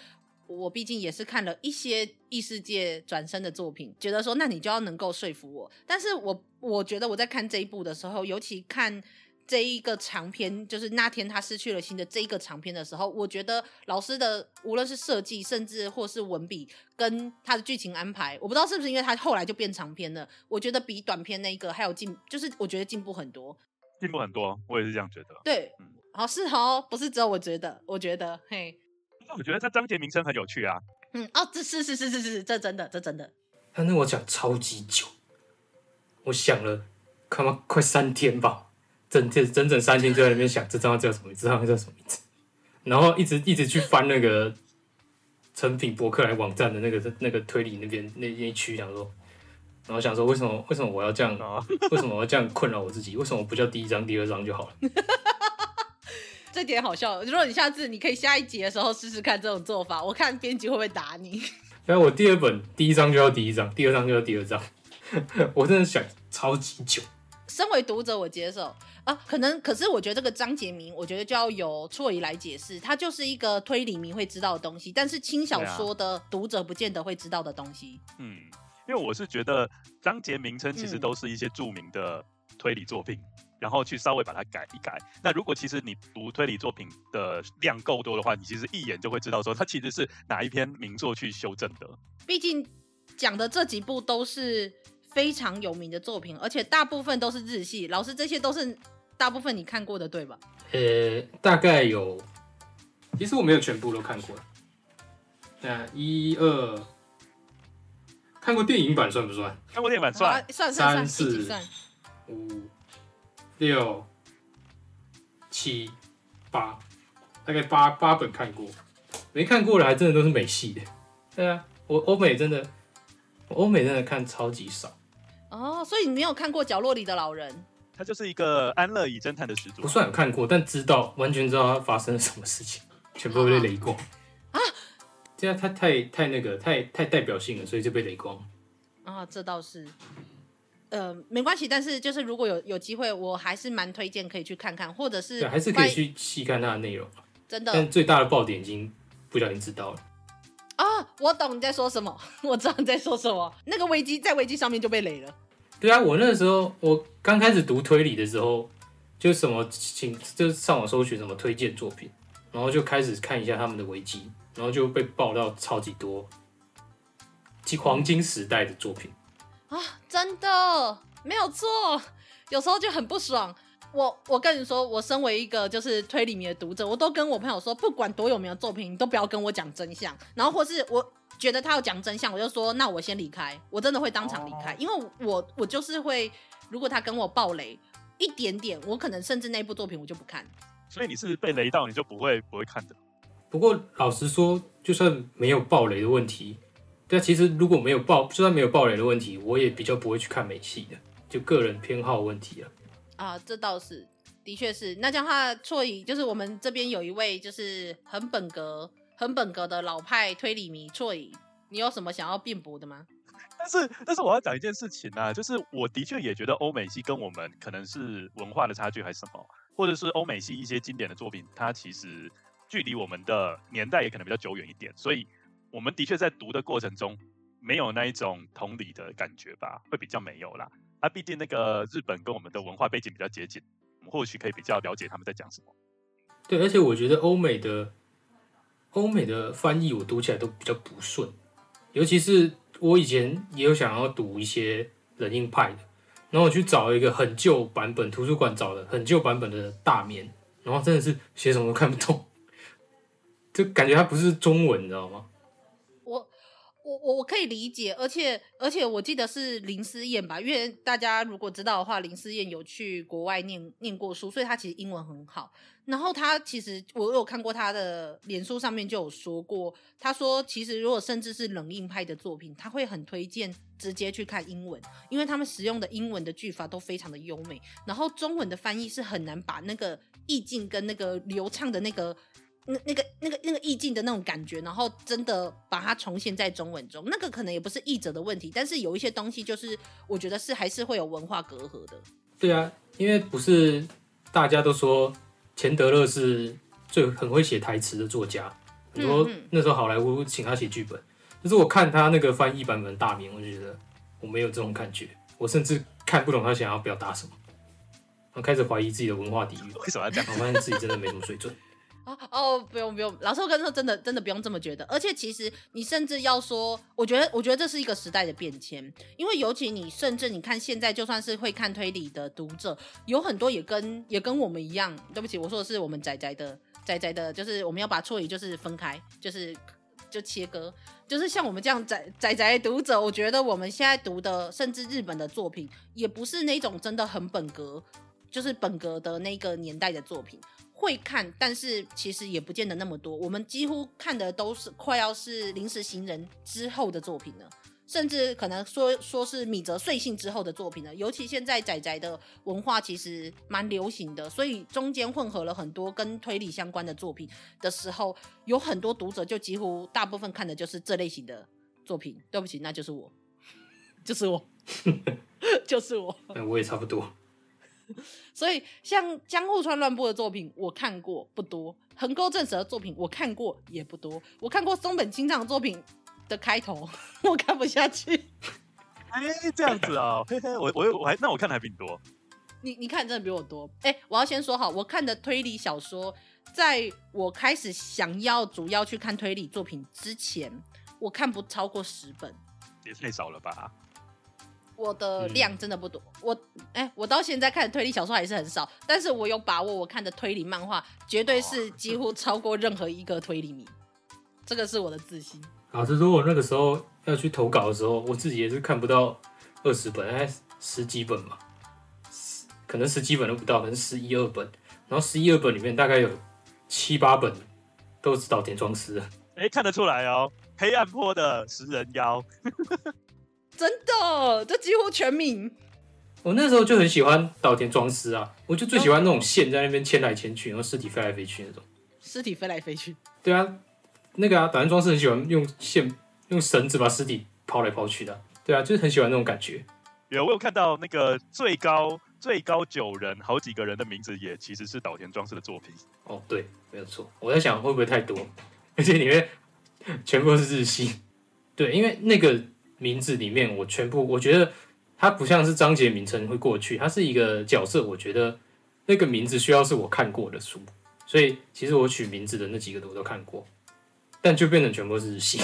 我毕竟也是看了一些异世界转生的作品，觉得说那你就要能够说服我。但是我我觉得我在看这一部的时候，尤其看。这一个长篇，就是那天他失去了心的这一个长篇的时候，我觉得老师的无论是设计，甚至或是文笔，跟他的剧情安排，我不知道是不是因为他后来就变长篇了，我觉得比短篇那一个还有进，就是我觉得进步很多，进步很多，我也是这样觉得。对，嗯，好是哦，不是只有我觉得，我觉得嘿，我觉得他章节名称很有趣啊。嗯，哦，这是是是是是，这真的，这真的。他那我讲超级久，我想了，他妈快三天吧。整天整整三天就在那边想这张叫什么名字，这张叫什么名字，然后一直一直去翻那个成品博客来网站的那个那个推理那边那那一区，想说，然后想说为什么为什么我要这样，为什么我要这样困扰我自己？为什么不叫第一章第二章就好了？<laughs> 这点好笑。如果你下次你可以下一集的时候试试看这种做法，我看编辑会不会打你？<laughs> 然后我第二本第一章就要第一章，第二章就要第二章，<laughs> 我真的想超级久。身为读者，我接受。啊，可能，可是我觉得这个章节名，我觉得就要由错疑来解释。它就是一个推理迷会知道的东西，但是轻小说的读者不见得会知道的东西。嗯，因为我是觉得章节名称其实都是一些著名的推理作品，嗯、然后去稍微把它改一改。那如果其实你读推理作品的量够多的话，你其实一眼就会知道说它其实是哪一篇名作去修正的。毕竟讲的这几部都是非常有名的作品，而且大部分都是日系。老师，这些都是。大部分你看过的对吧？呃、欸，大概有，其实我没有全部都看过。那一二，看过电影版算不算？看过电影版算，算算三四五六七八，大概八八本看过。没看过的还真的都是美系的。对啊，我欧美真的，欧美真的看超级少。哦，所以你没有看过《角落里的老人》？他就是一个安乐椅侦探的始祖，不算有看过，但知道完全知道他发生了什么事情，全部被雷光啊！这样他太太那个太太代表性了，所以就被雷光啊。这倒是，呃，没关系，但是就是如果有有机会，我还是蛮推荐可以去看看，或者是对，还是可以去细看它的内容。真的，但最大的爆点已经不小心知道了啊！我懂你在说什么，<laughs> 我知道你在说什么，那个危机在危机上面就被雷了。对啊，我那时候我刚开始读推理的时候，就什么请就上网搜寻什么推荐作品，然后就开始看一下他们的维基，然后就被爆到超级多，即黄金时代的作品啊，真的没有错，有时候就很不爽。我我跟你说，我身为一个就是推理迷的读者，我都跟我朋友说，不管多有名的作品，你都不要跟我讲真相，然后或是我。觉得他要讲真相，我就说那我先离开，我真的会当场离开，因为我我就是会，如果他跟我爆雷一点点，我可能甚至那部作品我就不看。所以你是被雷到你就不会不会看的。不过老实说，就算没有爆雷的问题，对啊，其实如果没有爆，就算没有爆雷的问题，我也比较不会去看美系的，就个人偏好问题啊。啊，这倒是，的确是。那这样的话，错以就是我们这边有一位就是很本格。很本格的老派推理迷错影，你有什么想要辩驳的吗？但是，但是我要讲一件事情啊，就是我的确也觉得欧美系跟我们可能是文化的差距还是什么，或者是欧美系一些经典的作品，它其实距离我们的年代也可能比较久远一点，所以我们的确在读的过程中没有那一种同理的感觉吧，会比较没有啦。啊，毕竟那个日本跟我们的文化背景比较接近，我们或许可以比较了解他们在讲什么。对，而且我觉得欧美的。欧美的翻译我读起来都比较不顺，尤其是我以前也有想要读一些冷硬派的，然后我去找一个很旧版本，图书馆找的很旧版本的大面，然后真的是写什么都看不懂，<laughs> 就感觉它不是中文，你知道吗？我我我可以理解，而且而且我记得是林思燕吧，因为大家如果知道的话，林思燕有去国外念念过书，所以她其实英文很好。然后她其实我有看过她的脸书上面就有说过，她说其实如果甚至是冷硬派的作品，她会很推荐直接去看英文，因为他们使用的英文的句法都非常的优美，然后中文的翻译是很难把那个意境跟那个流畅的那个。那那个那个那个意境的那种感觉，然后真的把它重现在中文中，那个可能也不是译者的问题，但是有一些东西就是我觉得是还是会有文化隔阂的。对啊，因为不是大家都说钱德勒是最很会写台词的作家，很多那时候好莱坞请他写剧本，可是我看他那个翻译版本的大名，我就觉得我没有这种感觉，我甚至看不懂他想要表达什么，我开始怀疑自己的文化底蕴，为什么要这样？我发现自己真的没什么水准。哦，不用不用，老师我跟你说，真的真的不用这么觉得。而且其实你甚至要说，我觉得我觉得这是一个时代的变迁，因为尤其你甚至你看现在，就算是会看推理的读者，有很多也跟也跟我们一样。对不起，我说的是我们宅宅的宅宅的，就是我们要把错语就是分开，就是就切割，就是像我们这样宅宅宅读者，我觉得我们现在读的甚至日本的作品，也不是那种真的很本格，就是本格的那个年代的作品。会看，但是其实也不见得那么多。我们几乎看的都是快要是临时行人之后的作品了，甚至可能说说是米泽穗信之后的作品了。尤其现在宅宅的文化其实蛮流行的，所以中间混合了很多跟推理相关的作品的时候，有很多读者就几乎大部分看的就是这类型的作品。对不起，那就是我，<laughs> 就是我，<laughs> 就是我。我也差不多。所以，像江户川乱步的作品，我看过不多；横沟正史的作品，我看过也不多。我看过松本清张的作品的开头，<laughs> 我看不下去。<laughs> 哎、欸，这样子啊、喔，嘿嘿，我我我还那我看的还比你多。你你看真的比我多。哎、欸，我要先说好，我看的推理小说，在我开始想要主要去看推理作品之前，我看不超过十本。也太少了吧？我的量真的不多，嗯、我哎、欸，我到现在看的推理小说还是很少，但是我有把握，我看的推理漫画绝对是几乎超过任何一个推理迷，这个是我的自信。老实说我那个时候要去投稿的时候，我自己也是看不到二十本，哎十几本嘛，可能十几本都不到，可能十一二本，然后十一二本里面大概有七八本都是岛田庄司。哎、欸，看得出来哦，黑暗坡的食人妖。真的，这几乎全民。我那时候就很喜欢岛田庄司啊，我就最喜欢那种线在那边牵来牵去，然后尸体飞来飞去那种。尸体飞来飞去。对啊，那个啊，岛田庄司很喜欢用线、用绳子把尸体抛来抛去的。对啊，就是很喜欢那种感觉。有，我有看到那个最高最高九人，好几个人的名字也其实是岛田庄司的作品。哦，对，没有错。我在想会不会太多，而且里面全部都是日系。对，因为那个。名字里面，我全部我觉得它不像是章节名称会过去，它是一个角色。我觉得那个名字需要是我看过的书，所以其实我取名字的那几个我都看过，但就变成全部是日系。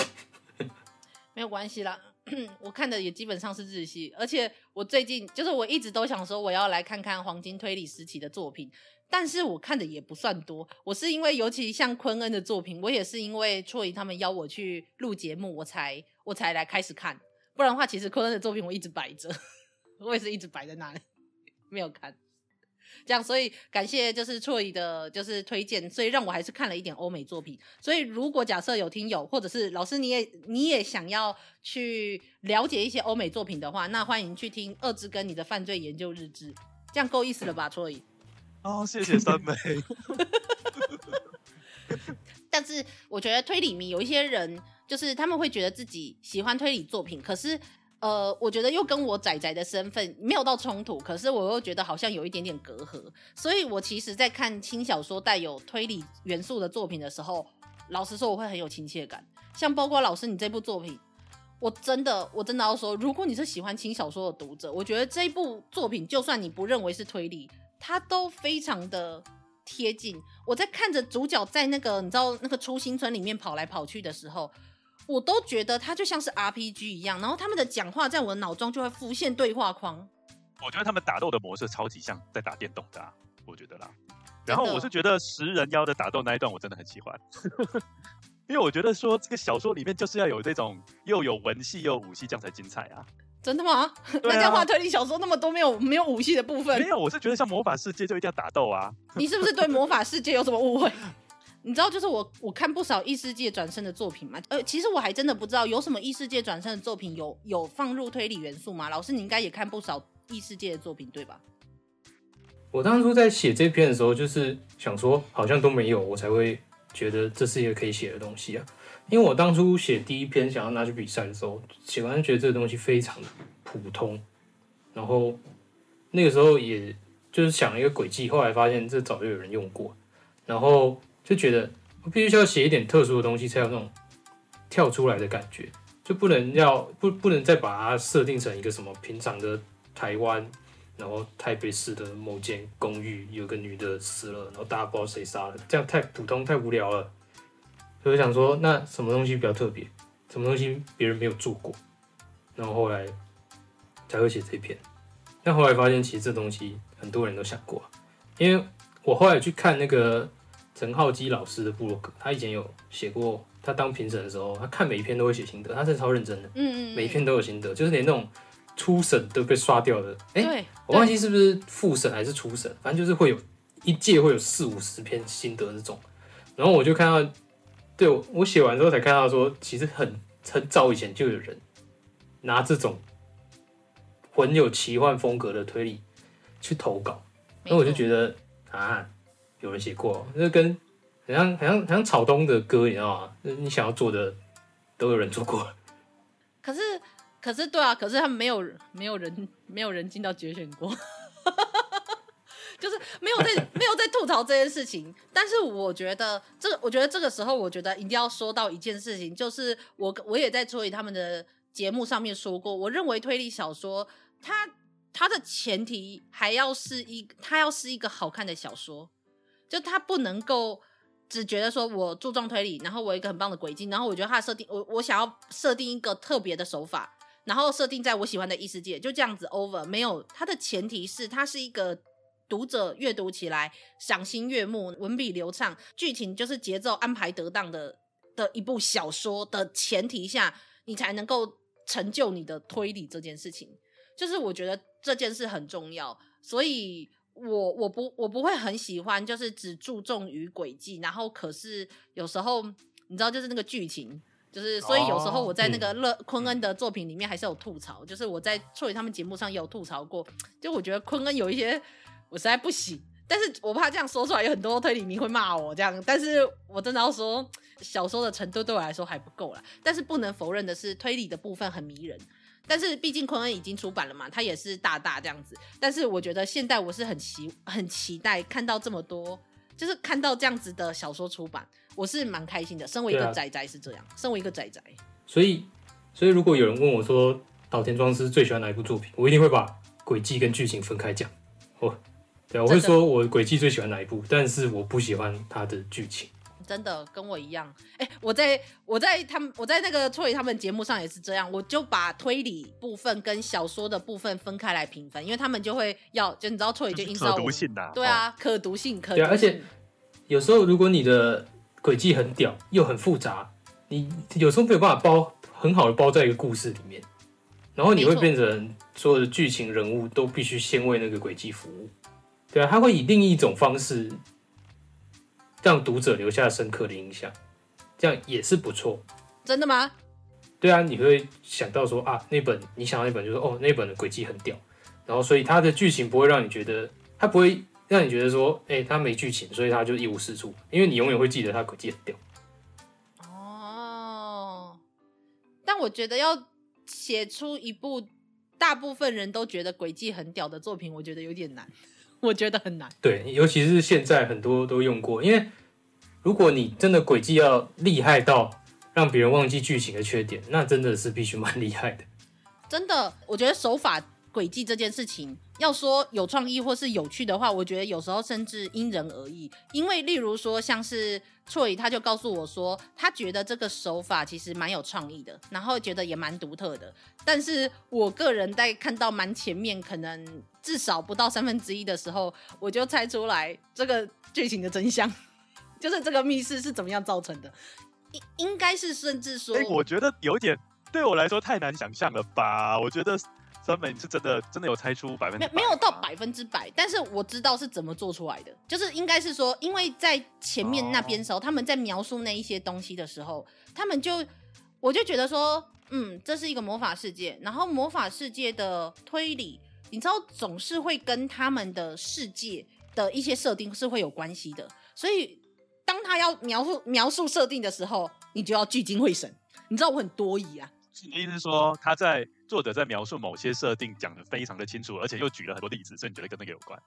<laughs> 没有关系啦，<clears throat> 我看的也基本上是日系，而且我最近就是我一直都想说我要来看看黄金推理时期的作品，但是我看的也不算多。我是因为尤其像昆恩的作品，我也是因为啜姨他们邀我去录节目，我才。我才来开始看，不然的话，其实昆恩的作品我一直摆着，<laughs> 我也是一直摆在那里，没有看。这样，所以感谢就是错意的，就是推荐，所以让我还是看了一点欧美作品。所以如果假设有听友或者是老师，你也你也想要去了解一些欧美作品的话，那欢迎去听二之根你的犯罪研究日志，这样够意思了吧，错意？<laughs> 哦，谢谢三妹。<laughs> 但是我觉得推理迷有一些人。就是他们会觉得自己喜欢推理作品，可是，呃，我觉得又跟我仔仔的身份没有到冲突，可是我又觉得好像有一点点隔阂，所以我其实，在看轻小说带有推理元素的作品的时候，老实说，我会很有亲切感。像包括老师你这部作品，我真的，我真的要说，如果你是喜欢轻小说的读者，我觉得这部作品，就算你不认为是推理，它都非常的贴近。我在看着主角在那个你知道那个初心村里面跑来跑去的时候。我都觉得它就像是 RPG 一样，然后他们的讲话在我的脑中就会浮现对话框。我觉得他们打斗的模式超级像在打电动的，啊，我觉得啦。然后我是觉得食人妖的打斗那一段我真的很喜欢。<laughs> 因为我觉得说这个小说里面就是要有这种又有文戏又有武戏，这样才精彩啊！真的吗？<laughs> 啊、那这样话推理小说那么多没有没有武戏的部分？没有，我是觉得像魔法世界就一定要打斗啊！你是不是对魔法世界有什么误会？<laughs> 你知道，就是我我看不少异世界转生的作品嘛，呃，其实我还真的不知道有什么异世界转生的作品有有放入推理元素吗？老师，你应该也看不少异世界的作品对吧？我当初在写这篇的时候，就是想说好像都没有，我才会觉得这是一个可以写的东西啊。因为我当初写第一篇想要拿去比赛的时候，写完觉得这个东西非常的普通，然后那个时候也就是想了一个诡计，后来发现这早就有人用过，然后。就觉得我必须要写一点特殊的东西，才有那种跳出来的感觉，就不能要不不能再把它设定成一个什么平常的台湾，然后台北市的某间公寓有个女的死了，然后大家不知道谁杀了，这样太普通太无聊了。所以我想说，那什么东西比较特别？什么东西别人没有做过？然后后来才会写这篇。但后来发现，其实这东西很多人都想过，因为我后来去看那个。陈浩基老师的部落格，他以前有写过，他当评审的时候，他看每一篇都会写心得，他是超认真的，嗯嗯，每一篇都有心得，就是连那种初审都被刷掉的，哎、欸，我忘记是不是复审还是初审，反正就是会有一届会有四五十篇心得这种，然后我就看到，对我我写完之后才看到说，其实很很早以前就有人拿这种很有奇幻风格的推理去投稿，那我就觉得啊。有人写过，那跟好像好像好像草东的歌，你知道吗？你想要做的都有人做过。可是可是对啊，可是他们没有没有人没有人进到决选过，<laughs> 就是没有在没有在吐槽这件事情。但是我觉得这个，我觉得这个时候，我觉得一定要说到一件事情，就是我我也在处理他们的节目上面说过，我认为推理小说它它的前提还要是一它要是一个好看的小说。就他不能够只觉得说我注重推理，然后我有一个很棒的轨迹，然后我觉得他设定，我我想要设定一个特别的手法，然后设定在我喜欢的异世界，就这样子 over。没有，它的前提是它是一个读者阅读起来赏心悦目、文笔流畅、剧情就是节奏安排得当的的一部小说的前提下，你才能够成就你的推理这件事情。就是我觉得这件事很重要，所以。我我不我不会很喜欢，就是只注重于轨迹，然后可是有时候你知道，就是那个剧情，就是所以有时候我在那个乐昆恩的作品里面还是有吐槽，就是我在处理他们节目上也有吐槽过，就我觉得昆恩有一些我实在不行，但是我怕这样说出来有很多推理迷会骂我这样，但是我真的要说小说的程度对我来说还不够啦，但是不能否认的是推理的部分很迷人。但是毕竟昆恩已经出版了嘛，他也是大大这样子。但是我觉得现在我是很期很期待看到这么多，就是看到这样子的小说出版，我是蛮开心的。身为一个仔仔是这样，啊、身为一个仔仔，所以所以如果有人问我说岛田庄司最喜欢哪一部作品，我一定会把轨迹跟剧情分开讲。哦，对，我会说我轨迹最喜欢哪一部，但是我不喜欢他的剧情。真的跟我一样，哎、欸，我在我在他们我在那个处理他们节目上也是这样，我就把推理部分跟小说的部分分开来评分，因为他们就会要就你知道处理就硬是可读性的、啊，对啊，可读性可读性。对、啊，而且有时候如果你的轨迹很屌又很复杂，你有时候没有办法包很好的包在一个故事里面，然后你会变成所有的剧情人物都必须先为那个轨迹服务，对啊，他会以另一种方式。让读者留下深刻的印象，这样也是不错。真的吗？对啊，你会想到说啊，那本你想到那本就是哦，那本的轨迹很屌，然后所以它的剧情不会让你觉得，它不会让你觉得说，哎，它没剧情，所以它就一无是处，因为你永远会记得它轨迹很屌。哦，但我觉得要写出一部大部分人都觉得轨迹很屌的作品，我觉得有点难。我觉得很难，对，尤其是现在很多都用过，因为如果你真的轨迹要厉害到让别人忘记剧情的缺点，那真的是必须蛮厉害的。真的，我觉得手法轨迹这件事情，要说有创意或是有趣的话，我觉得有时候甚至因人而异。因为例如说，像是错他就告诉我说，他觉得这个手法其实蛮有创意的，然后觉得也蛮独特的。但是我个人在看到蛮前面，可能。至少不到三分之一的时候，我就猜出来这个剧情的真相，<laughs> 就是这个密室是怎么样造成的。应应该是甚至说，我觉得有点对我来说太难想象了吧？我觉得酸梅是真的真的有猜出百分之百没没有到百分之百，但是我知道是怎么做出来的，就是应该是说，因为在前面那边时候，哦、他们在描述那一些东西的时候，他们就我就觉得说，嗯，这是一个魔法世界，然后魔法世界的推理，你知道总是会跟他们的世界的一些设定是会有关系的，所以。当他要描述描述设定的时候，你就要聚精会神。你知道我很多疑啊。你的意思是说，他在作者在描述某些设定讲的非常的清楚，而且又举了很多例子，所以你觉得跟那个有关？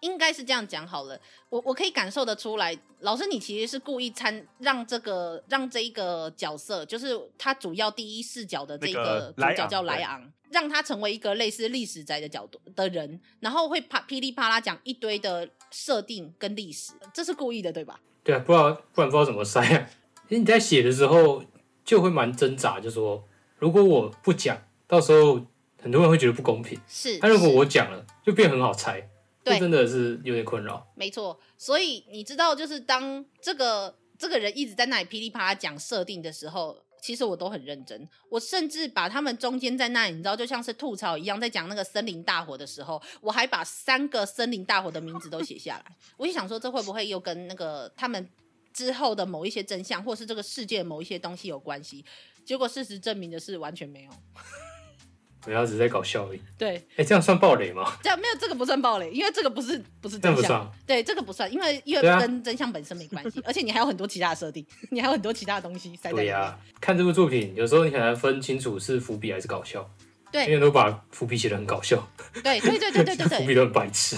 应该是这样讲好了。我我可以感受得出来，老师你其实是故意参让这个让这一个角色，就是他主要第一视角的这个主角叫莱昂，让他成为一个类似历史宅的角度的人，然后会啪噼里啪啦讲一堆的设定跟历史，这是故意的，对吧？对啊，不知道不然不知道怎么塞啊。<laughs> 其实你在写的时候就会蛮挣扎，就说如果我不讲，到时候很多人会觉得不公平。是，但如果我讲了，就变很好猜。对，真的是有点困扰。没错，所以你知道，就是当这个这个人一直在那里噼里啪啦讲设定的时候。其实我都很认真，我甚至把他们中间在那里，你知道，就像是吐槽一样，在讲那个森林大火的时候，我还把三个森林大火的名字都写下来。我就想说，这会不会又跟那个他们之后的某一些真相，或是这个世界某一些东西有关系？结果事实证明的是完全没有。不要只是在搞笑而已。对，哎、欸，这样算暴雷吗？这样没有，这个不算暴雷，因为这个不是不是真相。对，这个不算，因为因为跟真相本身没关系，啊、而且你还有很多其他的设定，你还有很多其他的东西。对呀、啊，看这部作品，有时候你很难分清楚是伏笔还是搞笑。对，因为都把伏笔写的很搞笑。对对对对对对对，<laughs> 伏笔都很白痴。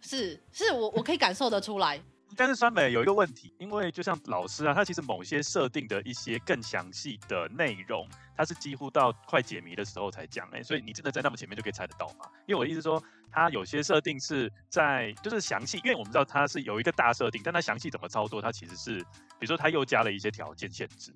是是，我我可以感受得出来。但是酸梅有一个问题，因为就像老师啊，他其实某些设定的一些更详细的内容，他是几乎到快解谜的时候才讲哎，所以你真的在那么前面就可以猜得到吗？因为我的意思说，他有些设定是在就是详细，因为我们知道他是有一个大设定，但他详细怎么操作，他其实是比如说他又加了一些条件限制，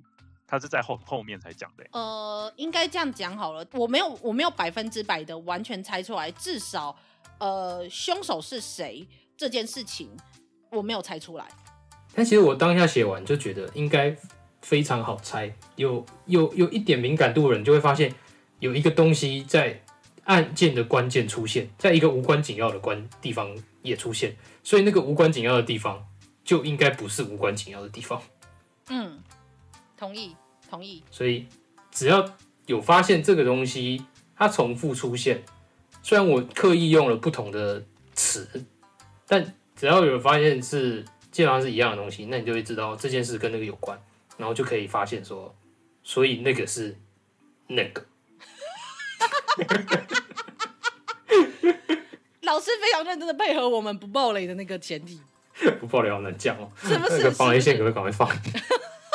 他是在后后面才讲的。呃，应该这样讲好了，我没有我没有百分之百的完全猜出来，至少呃凶手是谁这件事情。我没有猜出来，但其实我当下写完就觉得应该非常好猜，有有有一点敏感度的人就会发现有一个东西在案件的关键出现，在一个无关紧要的关地方也出现，所以那个无关紧要的地方就应该不是无关紧要的地方。嗯，同意同意。所以只要有发现这个东西它重复出现，虽然我刻意用了不同的词，但。只要有人发现是基本上是一样的东西，那你就会知道这件事跟那个有关，然后就可以发现说，所以那个是那个。老师非常认真的配合我们不暴雷的那个前提。<laughs> 不爆雷好难讲哦，是不是？那个防雷线可不可以赶快放？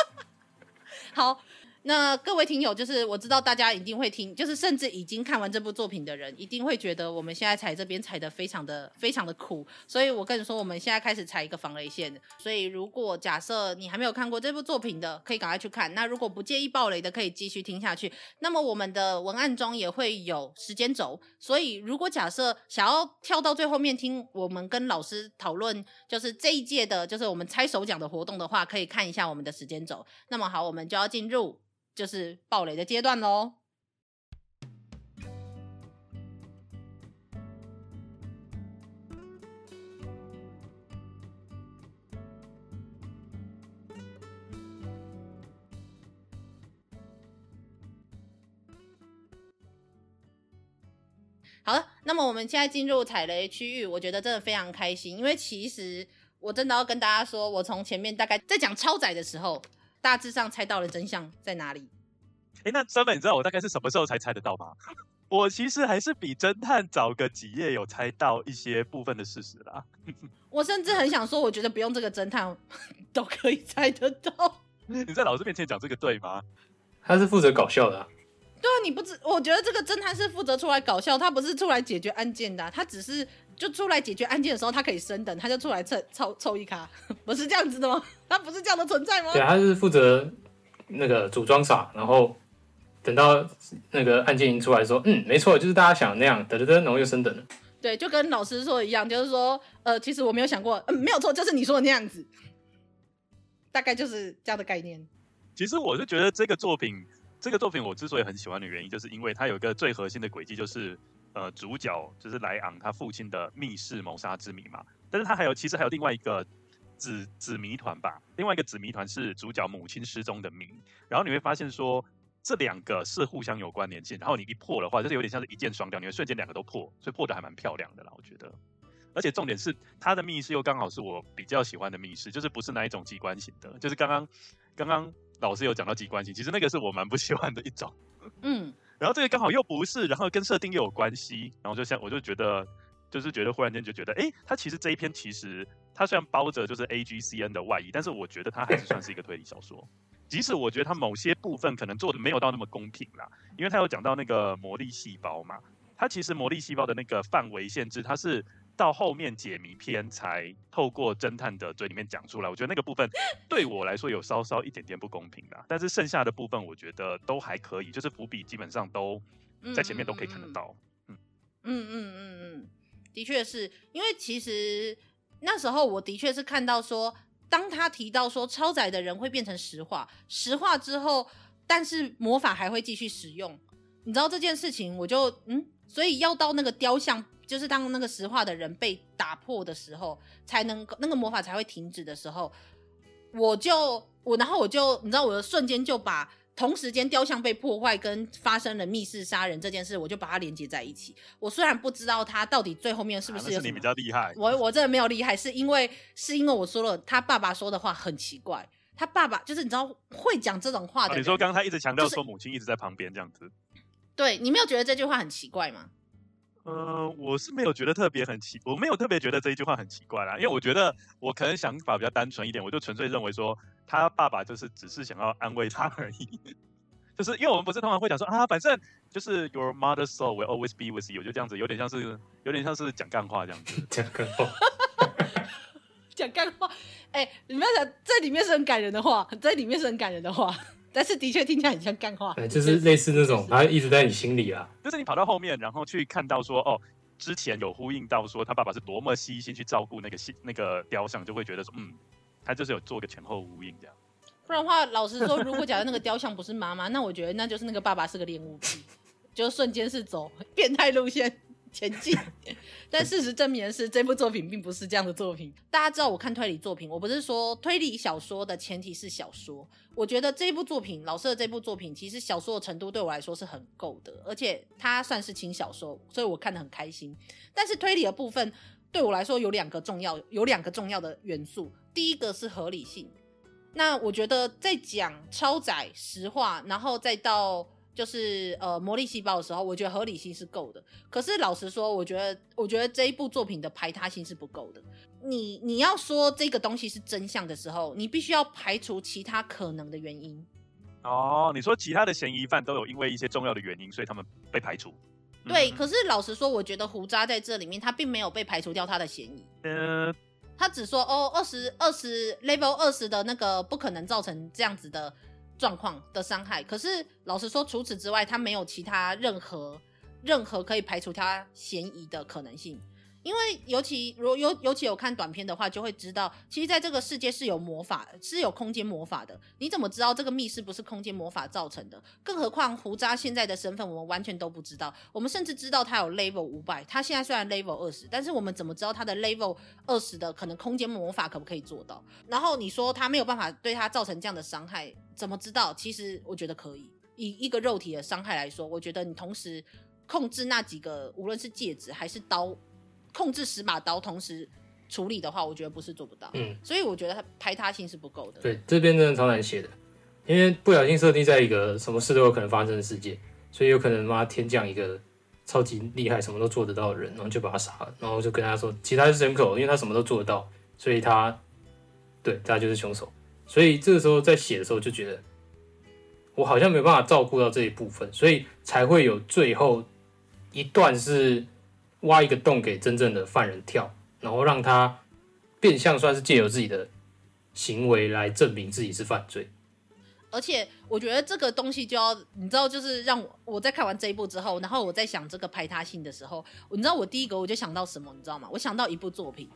<laughs> 好。那各位听友，就是我知道大家一定会听，就是甚至已经看完这部作品的人，一定会觉得我们现在踩这边踩得非常的非常的苦，所以我跟你说，我们现在开始踩一个防雷线。所以如果假设你还没有看过这部作品的，可以赶快去看。那如果不介意爆雷的，可以继续听下去。那么我们的文案中也会有时间轴，所以如果假设想要跳到最后面听我们跟老师讨论，就是这一届的，就是我们猜手奖的活动的话，可以看一下我们的时间轴。那么好，我们就要进入。就是爆雷的阶段喽。好了，那么我们现在进入踩雷区域，我觉得真的非常开心，因为其实我真的要跟大家说，我从前面大概在讲超载的时候。大致上猜到了真相在哪里？哎、欸，那酸梅，你知道我大概是什么时候才猜得到吗？<laughs> 我其实还是比侦探早个几页有猜到一些部分的事实啦。<laughs> 我甚至很想说，我觉得不用这个侦探 <laughs> 都可以猜得到。你在老师面前讲这个对吗？他是负责搞笑的、啊。对啊，你不知，我觉得这个侦探是负责出来搞笑，他不是出来解决案件的、啊，他只是。就出来解决案件的时候，他可以升等，他就出来凑 <laughs> 凑凑一卡，<laughs> 不是这样子的吗？<laughs> 他不是这样的存在吗？对，他是负责那个组装傻，然后等到那个案件一出来说，嗯，没错，就是大家想的那样，等等等，然后又升等了。对，就跟老师说的一样，就是说，呃，其实我没有想过，嗯，没有错，就是你说的那样子，大概就是这样的概念。其实我是觉得这个作品，这个作品我之所以很喜欢的原因，就是因为它有一个最核心的轨迹，就是呃，主角就是莱昂他父亲的密室谋杀之谜嘛。但是他还有，其实还有另外一个子子谜团吧。另外一个子谜团是主角母亲失踪的谜。然后你会发现说，这两个是互相有关联性。然后你一破的话，就是有点像是一箭双雕，你会瞬间两个都破，所以破的还蛮漂亮的啦，我觉得。而且重点是，他的密室又刚好是我比较喜欢的密室，就是不是那一种机关型的，就是刚刚刚刚老师有讲到机关型，其实那个是我蛮不喜欢的一种。嗯，然后这个刚好又不是，然后跟设定又有关系，然后就像我就觉得，就是觉得忽然间就觉得，哎，他其实这一篇其实他虽然包着就是 A G C N 的外衣，但是我觉得他还是算是一个推理小说，即使我觉得他某些部分可能做的没有到那么公平啦，因为他有讲到那个魔力细胞嘛，他其实魔力细胞的那个范围限制，它是。到后面解谜篇才透过侦探的嘴里面讲出来，我觉得那个部分对我来说有稍稍一点点不公平啦，但是剩下的部分我觉得都还可以，就是伏笔基本上都在前面都可以看得到。嗯嗯嗯嗯嗯，的确是因为其实那时候我的确是看到说，当他提到说超载的人会变成石化，石化之后，但是魔法还会继续使用，你知道这件事情，我就嗯，所以要到那个雕像。就是当那个石化的人被打破的时候，才能那个魔法才会停止的时候，我就我然后我就你知道，我的瞬间就把同时间雕像被破坏跟发生了密室杀人这件事，我就把它连接在一起。我虽然不知道他到底最后面是不是，有、啊、是你比较厉害，我我真的没有厉害，是因为是因为我说了他爸爸说的话很奇怪，他爸爸就是你知道会讲这种话的、啊。你说刚刚他一直强调说母亲一直在旁边这样子，就是、对你没有觉得这句话很奇怪吗？呃，我是没有觉得特别很奇，我没有特别觉得这一句话很奇怪啦，因为我觉得我可能想法比较单纯一点，我就纯粹认为说他爸爸就是只是想要安慰他而已，就是因为我们不是通常会讲说啊，反正就是 Your mother's soul will always be with you，就这样子，有点像是有点像是讲干话这样子，讲干话，讲干话，哎、欸，你们要想这里面是很感人的话，这里面是很感人的话。但是的确听起来很像干话，对，就是类似那种，<laughs> 他一直在你心里啊。就是你跑到后面，然后去看到说，哦，之前有呼应到说他爸爸是多么细心去照顾那个那个雕像，就会觉得说，嗯，他就是有做个前后呼应这样。不然的话，老实说，如果假如那个雕像不是妈妈，那我觉得那就是那个爸爸是个恋物癖，就瞬间是走 <laughs> 变态路线。前进，但事实证明的是，这部作品并不是这样的作品。大家知道，我看推理作品，我不是说推理小说的前提是小说。我觉得这部作品，老师的这部作品，其实小说的程度对我来说是很够的，而且它算是轻小说，所以我看得很开心。但是推理的部分对我来说有两个重要，有两个重要的元素。第一个是合理性。那我觉得在讲超载实话，然后再到。就是呃，魔力细胞的时候，我觉得合理性是够的。可是老实说，我觉得，我觉得这一部作品的排他性是不够的。你你要说这个东西是真相的时候，你必须要排除其他可能的原因。哦，你说其他的嫌疑犯都有因为一些重要的原因，所以他们被排除。对，嗯、可是老实说，我觉得胡渣在这里面他并没有被排除掉他的嫌疑。嗯、呃，他只说哦，二十二十 level 二十的那个不可能造成这样子的。状况的伤害，可是老实说，除此之外，他没有其他任何任何可以排除他嫌疑的可能性。因为尤其如尤尤其有看短片的话，就会知道，其实在这个世界是有魔法，是有空间魔法的。你怎么知道这个密室不是空间魔法造成的？更何况胡渣现在的身份，我们完全都不知道。我们甚至知道他有 level 五百，他现在虽然 level 二十，但是我们怎么知道他的 level 二十的可能空间魔法可不可以做到？然后你说他没有办法对他造成这样的伤害，怎么知道？其实我觉得可以。以一个肉体的伤害来说，我觉得你同时控制那几个，无论是戒指还是刀。控制十把刀同时处理的话，我觉得不是做不到。嗯，所以我觉得它排他性是不够的。对，这边真的超难写的，因为不小心设定在一个什么事都有可能发生的世界，所以有可能妈天降一个超级厉害、什么都做得到的人，然后就把他杀了，然后就跟他说，其他是人口，因为他什么都做得到，所以他对他就是凶手。所以这个时候在写的时候就觉得，我好像没有办法照顾到这一部分，所以才会有最后一段是。挖一个洞给真正的犯人跳，然后让他变相算是借由自己的行为来证明自己是犯罪。而且我觉得这个东西就要你知道，就是让我我在看完这一部之后，然后我在想这个排他性的时候，你知道我第一个我就想到什么，你知道吗？我想到一部作品，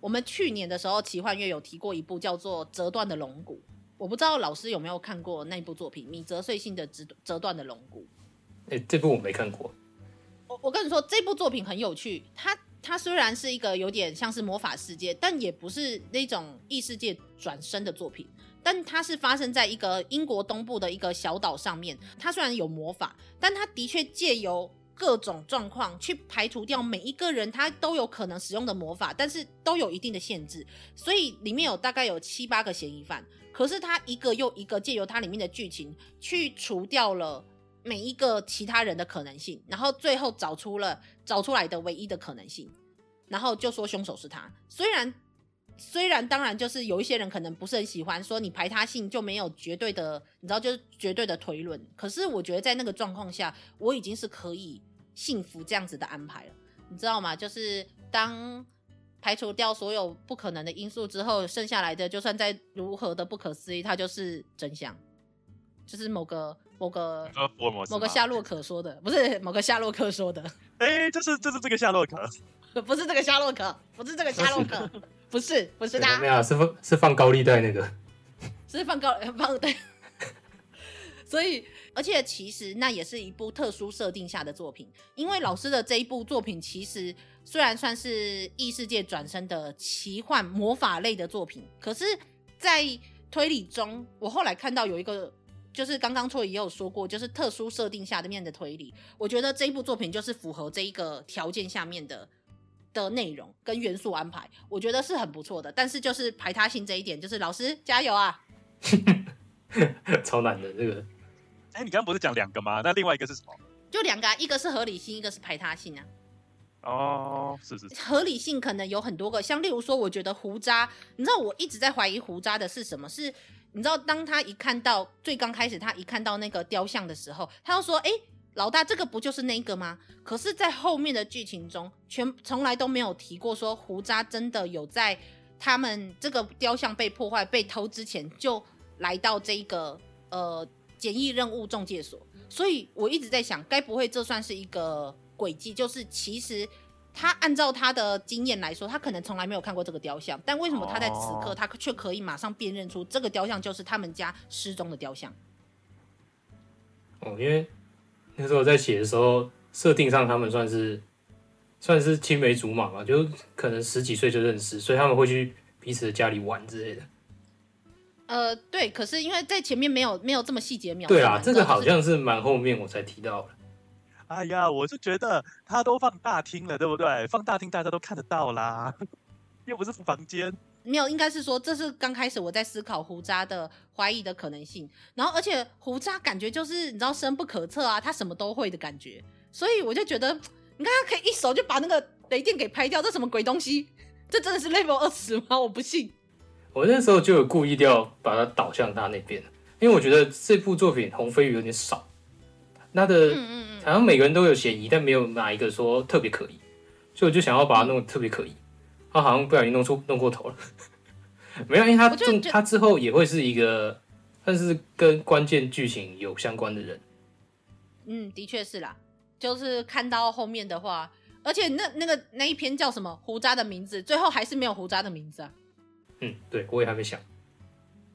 我们去年的时候奇幻月有提过一部叫做《折断的龙骨》。我不知道老师有没有看过那部作品《米泽穗信的折折断的龙骨》。哎、欸，这部我没看过。我跟你说，这部作品很有趣。它它虽然是一个有点像是魔法世界，但也不是那种异世界转生的作品。但它是发生在一个英国东部的一个小岛上面。它虽然有魔法，但它的确借由各种状况去排除掉每一个人他都有可能使用的魔法，但是都有一定的限制。所以里面有大概有七八个嫌疑犯，可是他一个又一个借由它里面的剧情去除掉了每一个其他人的可能性，然后最后找出了找出来的唯一的可能性，然后就说凶手是他。虽然虽然当然就是有一些人可能不是很喜欢说你排他性就没有绝对的，你知道就是绝对的推论。可是我觉得在那个状况下，我已经是可以幸福这样子的安排了，你知道吗？就是当排除掉所有不可能的因素之后，剩下来的就算再如何的不可思议，它就是真相，就是某个某个某个夏洛克说的，不是某个夏洛克说的。哎、欸，就是就是这个夏洛克，<laughs> 不是这个夏洛克，不是这个夏洛克。<laughs> 不是不是他，没有，是放是放高利贷那个，是放高 <laughs> 放对，所以而且其实那也是一部特殊设定下的作品，因为老师的这一部作品其实虽然算是异世界转生的奇幻魔法类的作品，可是，在推理中，我后来看到有一个，就是刚刚错也有说过，就是特殊设定下的面的推理，我觉得这一部作品就是符合这一个条件下面的。的内容跟元素安排，我觉得是很不错的。但是就是排他性这一点，就是老师加油啊！<laughs> 超难的这个。哎、欸，你刚刚不是讲两个吗？那另外一个是什么？就两个、啊，一个是合理性，一个是排他性啊。哦，是是是。合理性可能有很多个，像例如说，我觉得胡渣，你知道我一直在怀疑胡渣的是什么？是，你知道当他一看到最刚开始他一看到那个雕像的时候，他就说：“哎、”老大，这个不就是那个吗？可是，在后面的剧情中，全从来都没有提过说胡渣真的有在他们这个雕像被破坏、被偷之前，就来到这个呃简易任务中介所。所以我一直在想，该不会这算是一个诡计？就是其实他按照他的经验来说，他可能从来没有看过这个雕像，但为什么他在此刻他却可以马上辨认出这个雕像就是他们家失踪的雕像？哦，因为。那时候在写的时候，设定上他们算是算是青梅竹马嘛，就可能十几岁就认识，所以他们会去彼此的家里玩之类的。呃，对，可是因为在前面没有没有这么细节描述。对啊，这个好像是蛮后面我才提到的。哎呀，我是觉得他都放大厅了，对不对？放大厅大家都看得到啦，<laughs> 又不是房间。没有，应该是说这是刚开始我在思考胡渣的怀疑的可能性，然后而且胡渣感觉就是你知道深不可测啊，他什么都会的感觉，所以我就觉得你看他可以一手就把那个雷电给拍掉，这什么鬼东西？这真的是 level 二十吗？我不信。我那时候就有故意要把它导向他那边，因为我觉得这部作品红飞鱼有点少，他的嗯嗯嗯好像每个人都有嫌疑，但没有哪一个说特别可疑，所以我就想要把它弄得特别可疑。他好像不小心弄出弄过头了，<laughs> 没有，因为他中他之后也会是一个，但是跟关键剧情有相关的人。嗯，的确是啦，就是看到后面的话，而且那那个那一篇叫什么胡渣的名字，最后还是没有胡渣的名字啊。嗯，对，我也还没想。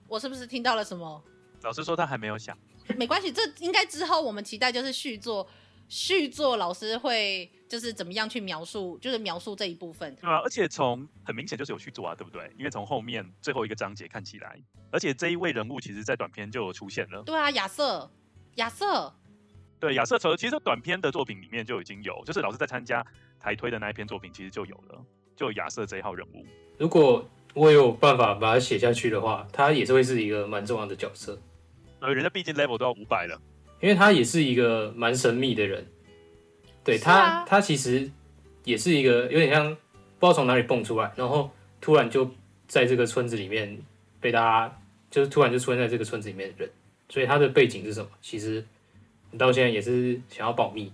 我是不是听到了什么？老师说他还没有想。没关系，这应该之后我们期待就是续作。续作老师会就是怎么样去描述，就是描述这一部分，对啊，而且从很明显就是有续作啊，对不对？因为从后面最后一个章节看起来，而且这一位人物其实在短片就有出现了。对啊，亚瑟，亚瑟，对亚瑟，其实短片的作品里面就已经有，就是老师在参加台推的那一篇作品，其实就有了，就亚瑟这一号人物。如果我有办法把它写下去的话，他也是会是一个蛮重要的角色。呃，人家毕竟 level 都要五百了。因为他也是一个蛮神秘的人，对他，啊、他其实也是一个有点像不知道从哪里蹦出来，然后突然就在这个村子里面被大家，就是突然就出现在这个村子里面的人，所以他的背景是什么？其实你到现在也是想要保密，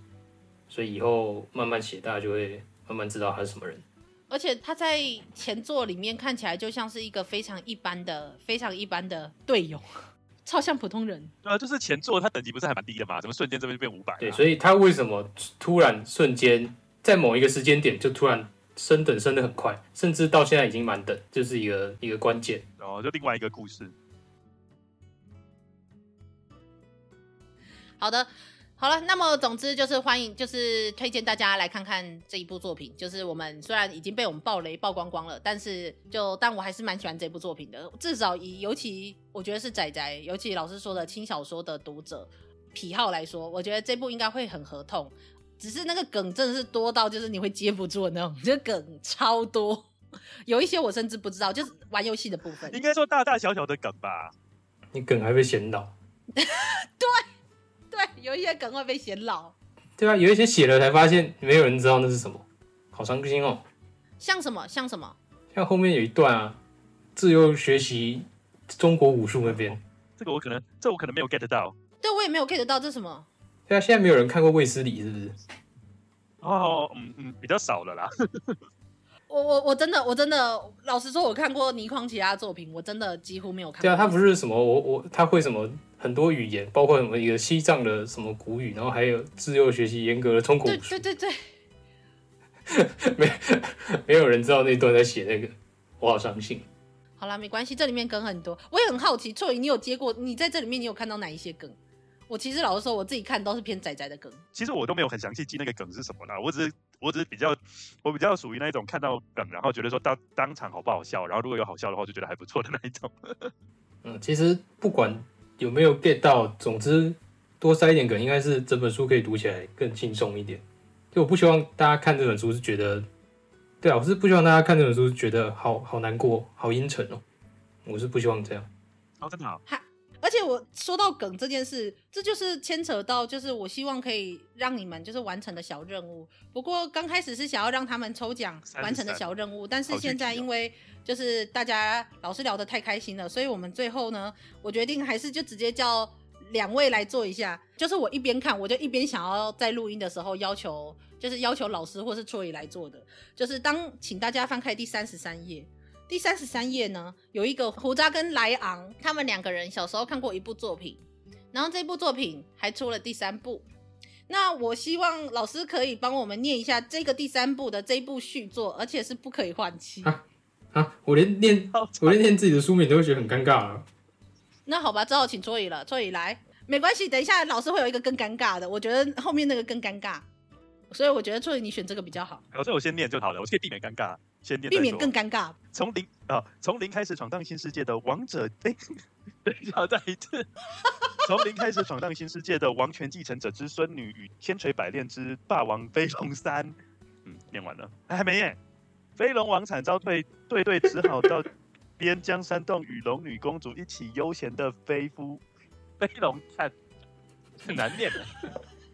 所以以后慢慢写，大家就会慢慢知道他是什么人。而且他在前作里面看起来就像是一个非常一般的、非常一般的队友。超像普通人，对啊，就是前作他等级不是还蛮低的嘛，怎么瞬间这边就变五百？对，所以他为什么突然瞬间在某一个时间点就突然升等升的很快，甚至到现在已经满等，就是一个一个关键。哦，就另外一个故事。好的。好了，那么总之就是欢迎，就是推荐大家来看看这一部作品。就是我们虽然已经被我们爆雷曝光光了，但是就但我还是蛮喜欢这部作品的。至少以尤其我觉得是仔仔，尤其老师说的轻小说的读者癖好来说，我觉得这部应该会很合痛。只是那个梗真的是多到就是你会接不住那种，这个梗超多，<laughs> 有一些我甚至不知道，就是玩游戏的部分。应该说大大小小的梗吧？你梗还会嫌老？对。对，有一些梗会被显老。对啊，有一些写了才发现没有人知道那是什么，好伤心哦。像什么？像什么？像后面有一段啊，自由学习中国武术那边。这个我可能，这我可能没有 get 到。对，我也没有 get 到，这是什么？对啊，现在没有人看过卫斯理，是不是？哦，嗯嗯，比较少了啦。我我我真的我真的老实说，我看过倪匡其他作品，我真的几乎没有看过。对啊，他不是什么我我他会什么很多语言，包括什么一个西藏的什么古语，然后还有自幼学习严格的中国。对对对对，<laughs> 没 <laughs> 没有人知道那段在写那个，我好伤心。好啦，没关系，这里面梗很多，我也很好奇，错宇，你有接过？你在这里面你有看到哪一些梗？我其实老实说，我自己看都是偏仔仔的梗。其实我都没有很详细记那个梗是什么啦，我只是我只是比较我比较属于那一种看到梗，然后觉得说当当场好不好笑，然后如果有好笑的话，就觉得还不错的那一种。嗯，<laughs> 其实不管有没有 get 到，总之多塞一点梗，应该是整本书可以读起来更轻松一点。就我不希望大家看这本书是觉得，对啊，我是不希望大家看这本书是觉得好好难过、好阴沉哦。我是不希望这样。哦，真的好。而且我说到梗这件事，这就是牵扯到，就是我希望可以让你们就是完成的小任务。不过刚开始是想要让他们抽奖完成的小任务，但是现在因为就是大家老师聊得太开心了，所以我们最后呢，我决定还是就直接叫两位来做一下。就是我一边看，我就一边想要在录音的时候要求，就是要求老师或是 Troy 来做的，就是当请大家翻开第三十三页。第三十三页呢，有一个胡渣跟莱昂，他们两个人小时候看过一部作品，然后这部作品还出了第三部。那我希望老师可以帮我们念一下这个第三部的这一部续作，而且是不可以换气啊，啊！我连念 <laughs> 我连念自己的书名都会觉得很尴尬了。那好吧，只好请桌椅了，桌椅来，没关系，等一下老师会有一个更尴尬的，我觉得后面那个更尴尬，所以我觉得桌椅你选这个比较好。老师，我先念就好了，我可以避免尴尬。先避免更尴尬。从零啊，从零开始闯荡新世界的王者，哎，<laughs> 等一下，再一次。<laughs> 从零开始闯荡新世界的王权继承者之孙女与千锤百炼之霸王飞龙三。嗯，念完了，还还没耶。飞龙王惨遭退，对对，只好到边疆山洞与龙女公主一起悠闲的飞夫。飞龙惨，很难念的。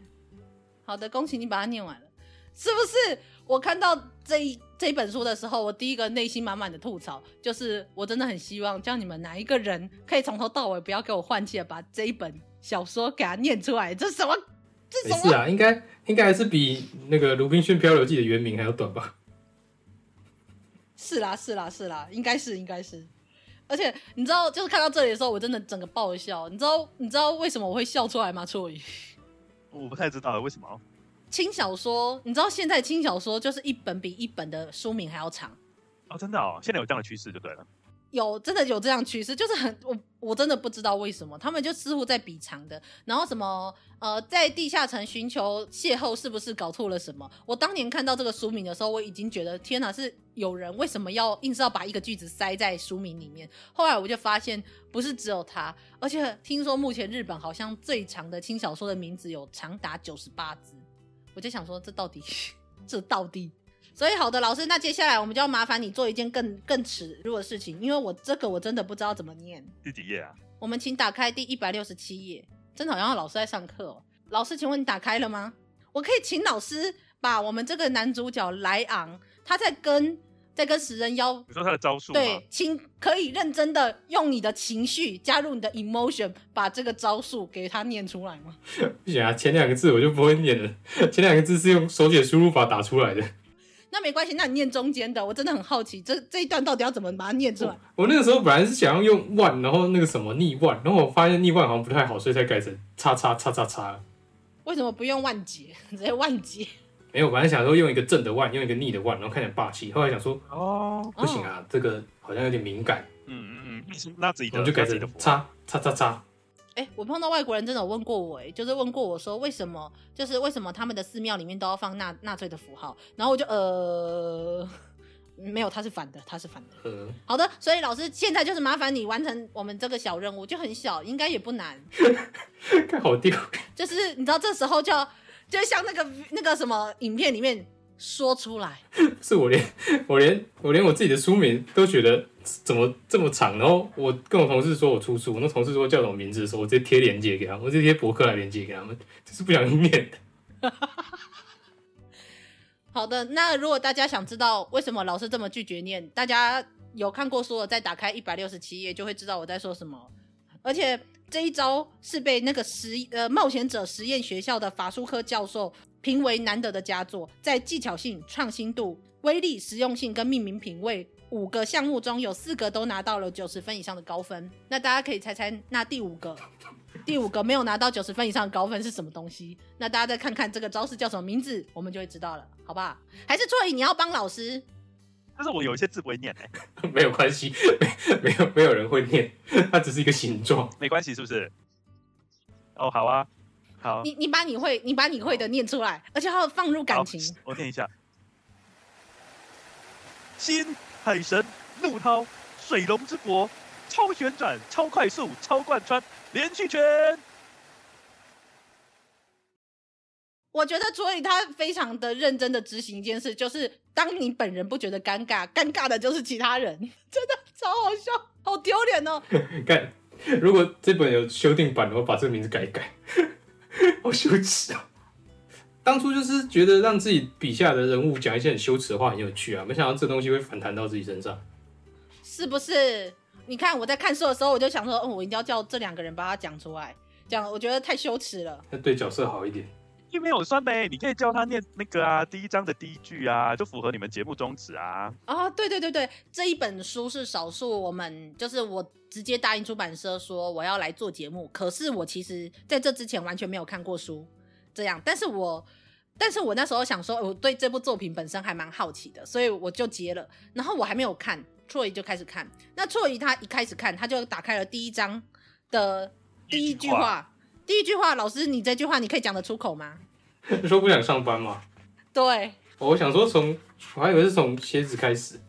<laughs> 好的，恭喜你把它念完了，是不是？我看到这一这本书的时候，我第一个内心满满的吐槽就是，我真的很希望叫你们哪一个人可以从头到尾不要给我换气的把这一本小说给它念出来。这什么？这什么？没事啊，应该应该还是比那个《鲁滨逊漂流记》的原名还要短吧？<laughs> 是啦，是啦，是啦，应该是，应该是。而且你知道，就是看到这里的时候，我真的整个爆笑。你知道，你知道为什么我会笑出来吗？错宇，我不太知道为什么。轻小说，你知道现在轻小说就是一本比一本的书名还要长哦，真的哦，现在有这样的趋势就对了。有，真的有这样趋势，就是很我我真的不知道为什么他们就似乎在比长的，然后什么呃，在地下城寻求邂逅是不是搞错了什么？我当年看到这个书名的时候，我已经觉得天哪，是有人为什么要硬是要把一个句子塞在书名里面？后来我就发现不是只有他，而且听说目前日本好像最长的轻小说的名字有长达九十八字。我就想说，这到底，这到底，所以好的，老师，那接下来我们就要麻烦你做一件更更耻辱的事情，因为我这个我真的不知道怎么念。第几页啊？我们请打开第一百六十七页，真的好像老师在上课哦。老师，请问你打开了吗？我可以请老师把我们这个男主角莱昂，他在跟。在跟食人妖，你说他的招数？对，请可以认真的用你的情绪加入你的 emotion，把这个招数给他念出来吗？<laughs> 不行啊，前两个字我就不会念了。<laughs> 前两个字是用手写输入法打出来的。那没关系，那你念中间的，我真的很好奇，这这一段到底要怎么把它念出来？我，我那个时候本来是想要用万，然后那个什么逆万，然后我发现逆万好像不太好，所以才改成叉叉叉叉叉。为什么不用万劫，<laughs> 直接万劫？没有，我本来想说用一个正的万，用一个逆的万，然后看起来霸气。后来想说，哦，不行啊，这个好像有点敏感。嗯嗯嗯，那自己的，我就改成叉叉叉叉。哎、欸，我碰到外国人真的有问过我、欸，哎，就是问过我说为什么，就是为什么他们的寺庙里面都要放纳纳粹的符号，然后我就呃，没有，他是反的，他是反的。呃，好的，所以老师现在就是麻烦你完成我们这个小任务，就很小，应该也不难。<laughs> 看好丢，就是你知道这时候就就像那个那个什么影片里面。说出来，<laughs> 是我连我连我连我自己的书名都觉得怎么这么长，然后我跟我同事说我出书，那同事说叫什么名字的时候，我直接贴链接给他们，我直接贴博客来链接给他们，就是不想念的。<laughs> 好的，那如果大家想知道为什么老师这么拒绝念，大家有看过书的，再打开一百六十七页就会知道我在说什么。而且这一招是被那个实呃冒险者实验学校的法术科教授。评为难得的佳作，在技巧性、创新度、威力、实用性跟命名品味五个项目中有四个都拿到了九十分以上的高分。那大家可以猜猜，那第五个，第五个没有拿到九十分以上的高分是什么东西？那大家再看看这个招式叫什么名字，我们就会知道了，好不好？还是错以你要帮老师？但是我有一些字不会念哎，<laughs> 没有关系，没没有没有人会念，它只是一个形状，没关系，是不是？哦，好啊。好，你你把你会你把你会的念出来，而且还要放入感情。我念一下：新海神怒涛，水龙之国，超旋转，超快速，超贯穿，连续拳。我觉得所以他非常的认真的执行一件事，就是当你本人不觉得尴尬，尴尬的就是其他人，<laughs> 真的超好笑，好丢脸哦。<laughs> 看，如果这本有修订版的话，把这个名字改一改。<laughs> 好羞耻啊！当初就是觉得让自己笔下的人物讲一些很羞耻的话很有趣啊，没想到这东西会反弹到自己身上，是不是？你看我在看书的时候，我就想说，嗯，我一定要叫这两个人把它讲出来，讲我觉得太羞耻了。要对角色好一点。因为有算呗，你可以叫他念那个啊，第一章的第一句啊，就符合你们节目宗旨啊。啊，对对对对，这一本书是少数，我们就是我直接答应出版社说我要来做节目，可是我其实在这之前完全没有看过书，这样，但是我但是我那时候想说，我对这部作品本身还蛮好奇的，所以我就接了，然后我还没有看，错姨就开始看，那错姨他一开始看，他就打开了第一章的第一句话。第一句话，老师，你这句话你可以讲得出口吗？说不想上班吗？对，我想说从，我还以为是从鞋子开始。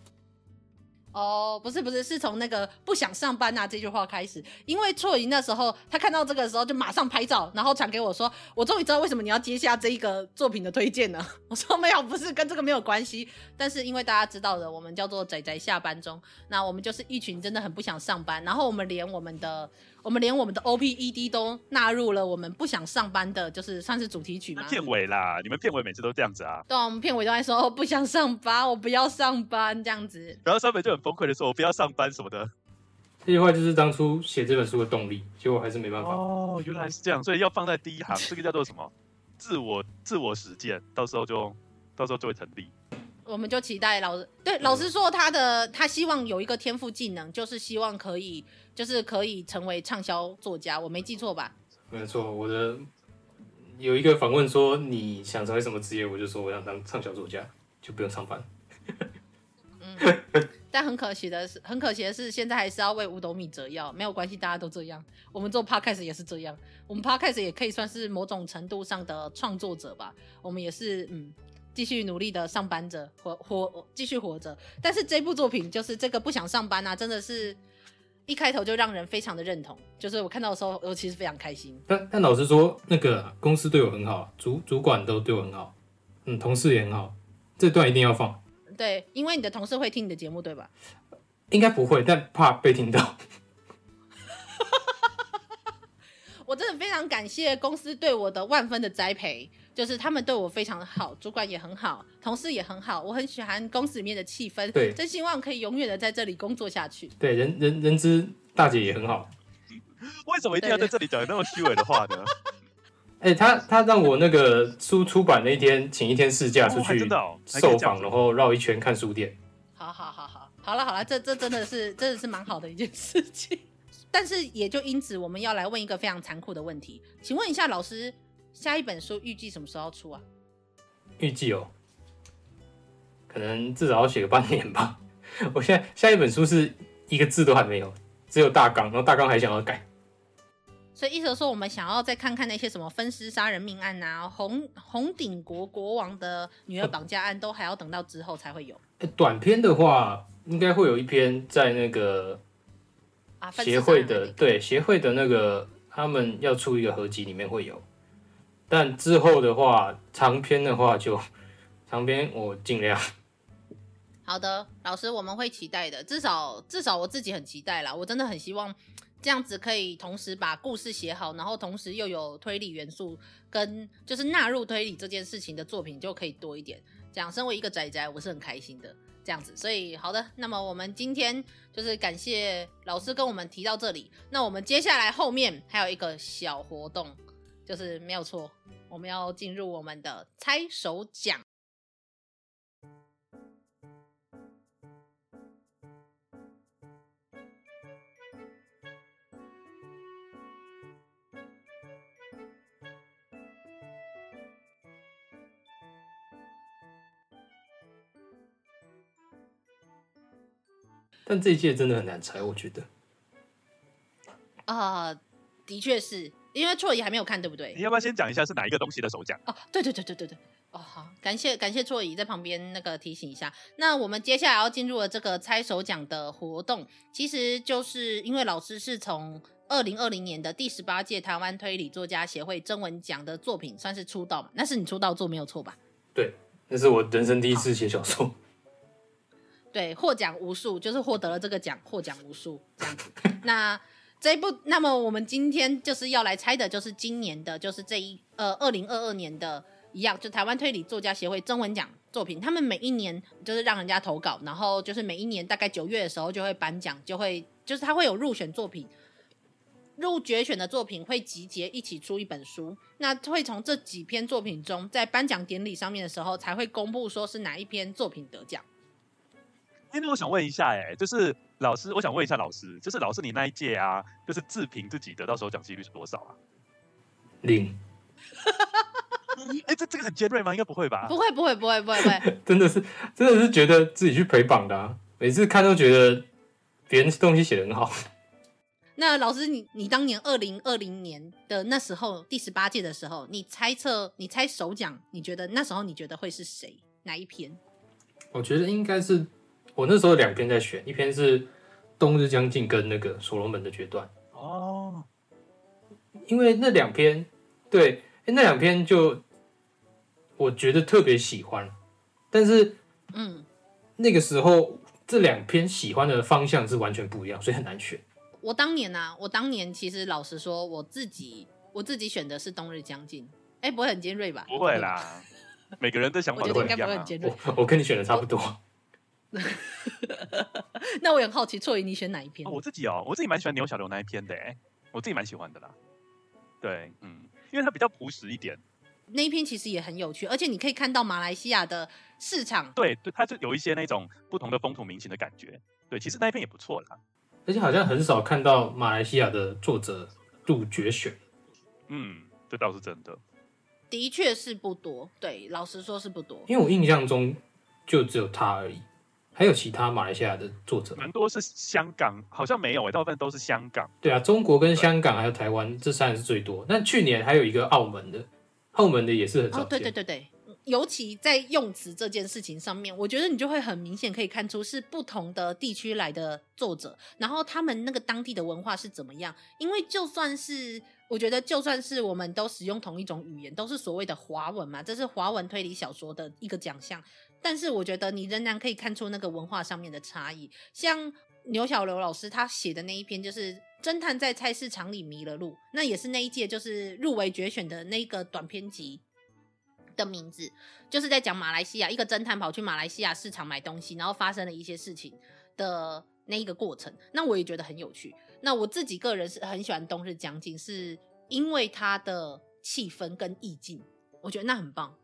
哦，不是不是，是从那个不想上班啊这句话开始。因为错姨那时候他看到这个时候就马上拍照，然后传给我说：“我终于知道为什么你要接下这一个作品的推荐了。<laughs> ”我说：“没有，不是跟这个没有关系。但是因为大家知道的，我们叫做仔仔下班中，那我们就是一群真的很不想上班，然后我们连我们的。”我们连我们的 O P E D 都纳入了，我们不想上班的，就是算是主题曲嘛。片尾啦，你们片尾每次都这样子啊？对啊，我们片尾都在说哦不想上班，我不要上班这样子。然后三本就很崩溃的说，我不要上班什么的。这句话就是当初写这本书的动力，结果还是没办法。哦，原来是这样，所以要放在第一行，这个叫做什么？自我自我实践，到时候就到时候就会成立。我们就期待老师对老师说他的他希望有一个天赋技能，就是希望可以就是可以成为畅销作家，我没记错吧？没错，我的有一个访问说你想成为什么职业，我就说我想当畅销作家，就不用上班。嗯，但很可惜的是，很可惜的是，现在还是要为五斗米折腰。没有关系，大家都这样，我们做 podcast 也是这样，我们 podcast 也可以算是某种程度上的创作者吧。我们也是嗯。继续努力的上班着，活活继续活着。但是这部作品就是这个不想上班啊，真的是一开头就让人非常的认同。就是我看到的时候，我其实非常开心。但但老实说，那个公司对我很好，主主管都对我很好，嗯，同事也很好。这段一定要放。对，因为你的同事会听你的节目，对吧？应该不会，但怕被听到。<laughs> 我真的非常感谢公司对我的万分的栽培。就是他们对我非常的好，主管也很好，同事也很好，我很喜欢公司里面的气氛，对，真希望可以永远的在这里工作下去。对，人人人资大姐也很好。为什么一定要在这里讲那么虚伪的话呢？<laughs> 哎、欸，他他让我那个书出版那一天请一天事假出去受访，然后绕一圈看书店。好好好好，好了好了，这这真的是真的是蛮好的一件事情。<laughs> 但是也就因此，我们要来问一个非常残酷的问题，请问一下老师。下一本书预计什么时候出啊？预计哦，可能至少要写个半年吧。<laughs> 我现在下一本书是一个字都还没有，只有大纲，然后大纲还想要改。所以意思说，我们想要再看看那些什么分尸杀人命案啊，红红顶国国王的女儿绑架案，都还要等到之后才会有。短篇的话，应该会有一篇在那个协会的，啊、对协会的那个他们要出一个合集里面会有。但之后的话，长篇的话就长篇我尽量。好的，老师，我们会期待的。至少至少我自己很期待啦，我真的很希望这样子可以同时把故事写好，然后同时又有推理元素跟就是纳入推理这件事情的作品就可以多一点。这样，身为一个宅宅，我是很开心的。这样子，所以好的，那么我们今天就是感谢老师跟我们提到这里。那我们接下来后面还有一个小活动，就是没有错，我们要进入我们的猜手奖。<laughs> 但这一届真的很难猜，我觉得。啊、呃，的确是因为错姨还没有看，对不对？你要不要先讲一下是哪一个东西的手奖？哦，对对对对对对。哦，好，感谢感谢错姨在旁边那个提醒一下。那我们接下来要进入了这个猜手奖的活动，其实就是因为老师是从二零二零年的第十八届台湾推理作家协会征文奖的作品算是出道嘛？那是你出道作没有错吧？对，那是我人生第一次写小说。<laughs> 对，获奖无数，就是获得了这个奖，获奖无数这样子。那这一部，那么我们今天就是要来猜的，就是今年的，就是这一呃二零二二年的一样，就台湾推理作家协会征文奖作品。他们每一年就是让人家投稿，然后就是每一年大概九月的时候就会颁奖，就会就是他会有入选作品，入决选的作品会集结一起出一本书。那会从这几篇作品中，在颁奖典礼上面的时候才会公布说是哪一篇作品得奖。因为我想问一下，哎，就是老师，我想问一下老师，就是老师你那一届啊，就是自评自己得到首奖几率是多少啊？零。<laughs> 哎，这这个很尖锐吗？应该不会吧？不会，不会，不会，不会，不会。<laughs> 真的是，真的是觉得自己去陪榜的啊，每次看都觉得别人东西写的很好。<laughs> 那老师，你你当年二零二零年的那时候第十八届的时候，你猜测，你猜首奖，你觉得那时候你觉得会是谁？哪一篇？我觉得应该是。我那时候两篇在选，一篇是《冬日将近》跟那个《所罗门的决断》哦，因为那两篇，对，那两篇就我觉得特别喜欢，但是，嗯，那个时候这两篇喜欢的方向是完全不一样，所以很难选。我当年啊，我当年其实老实说，我自己我自己选的是《冬日将近》，哎，不会很尖锐吧？不会啦，每个人的想法都不一样啊。我我跟你选的差不多。<laughs> 那我也很好奇，错姨你选哪一篇？哦？我自己哦，我自己蛮喜欢牛小刘那一篇的，哎，我自己蛮喜欢的啦。对，嗯，因为它比较朴实一点。那一篇其实也很有趣，而且你可以看到马来西亚的市场。对对，它就有一些那种不同的风土民情的感觉。对，其实那一篇也不错啦。而且好像很少看到马来西亚的作者入决选。嗯，这倒是真的。的确是不多，对，老实说是不多。因为我印象中就只有他而已。还有其他马来西亚的作者，蛮多是香港，好像没有诶，大部分都是香港。对啊，中国跟香港还有台湾这三个是最多。那去年还有一个澳门的，澳门的也是很少见。哦，对对对对，尤其在用词这件事情上面，我觉得你就会很明显可以看出是不同的地区来的作者，然后他们那个当地的文化是怎么样。因为就算是我觉得，就算是我们都使用同一种语言，都是所谓的华文嘛，这是华文推理小说的一个奖项。但是我觉得你仍然可以看出那个文化上面的差异，像牛小刘老师他写的那一篇，就是侦探在菜市场里迷了路，那也是那一届就是入围决选的那个短篇集的名字，就是在讲马来西亚一个侦探跑去马来西亚市场买东西，然后发生了一些事情的那一个过程。那我也觉得很有趣。那我自己个人是很喜欢《冬日将近》，是因为它的气氛跟意境，我觉得那很棒，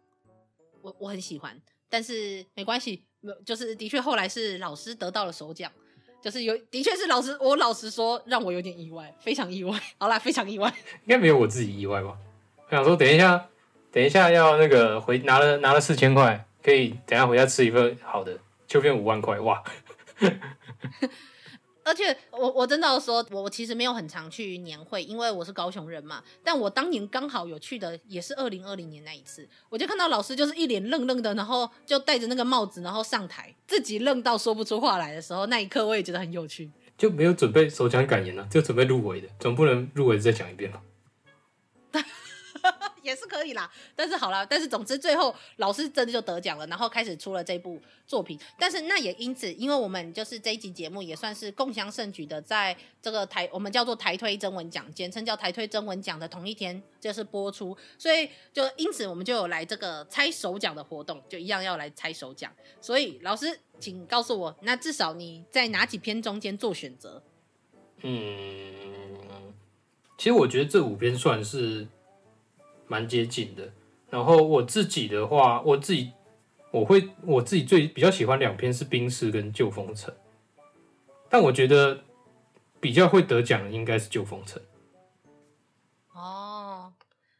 我我很喜欢。但是没关系，就是的确后来是老师得到了首奖，就是有的确是老师，我老实说让我有点意外，非常意外。好啦，非常意外，应该没有我自己意外吧？我想说，等一下，等一下要那个回拿了拿了四千块，可以等下回家吃一份好的，就变五万块哇！<laughs> 而且我我真的要说，我我其实没有很常去年会，因为我是高雄人嘛。但我当年刚好有去的，也是二零二零年那一次，我就看到老师就是一脸愣愣的，然后就戴着那个帽子，然后上台，自己愣到说不出话来的时候，那一刻我也觉得很有趣。就没有准备首讲感言了，就准备入围的，总不能入围再讲一遍吧？也是可以啦，但是好啦，但是总之最后老师真的就得奖了，然后开始出了这部作品。但是那也因此，因为我们就是这一集节目也算是共襄盛举的，在这个台我们叫做台推征文奖，简称叫台推征文奖的同一天就是播出，所以就因此我们就有来这个猜首奖的活动，就一样要来猜首奖。所以老师，请告诉我，那至少你在哪几篇中间做选择？嗯，其实我觉得这五篇算是。蛮接近的，然后我自己的话，我自己我会我自己最比较喜欢两篇是《冰室》跟《旧风城》，但我觉得比较会得奖的应该是《旧风城》。哦，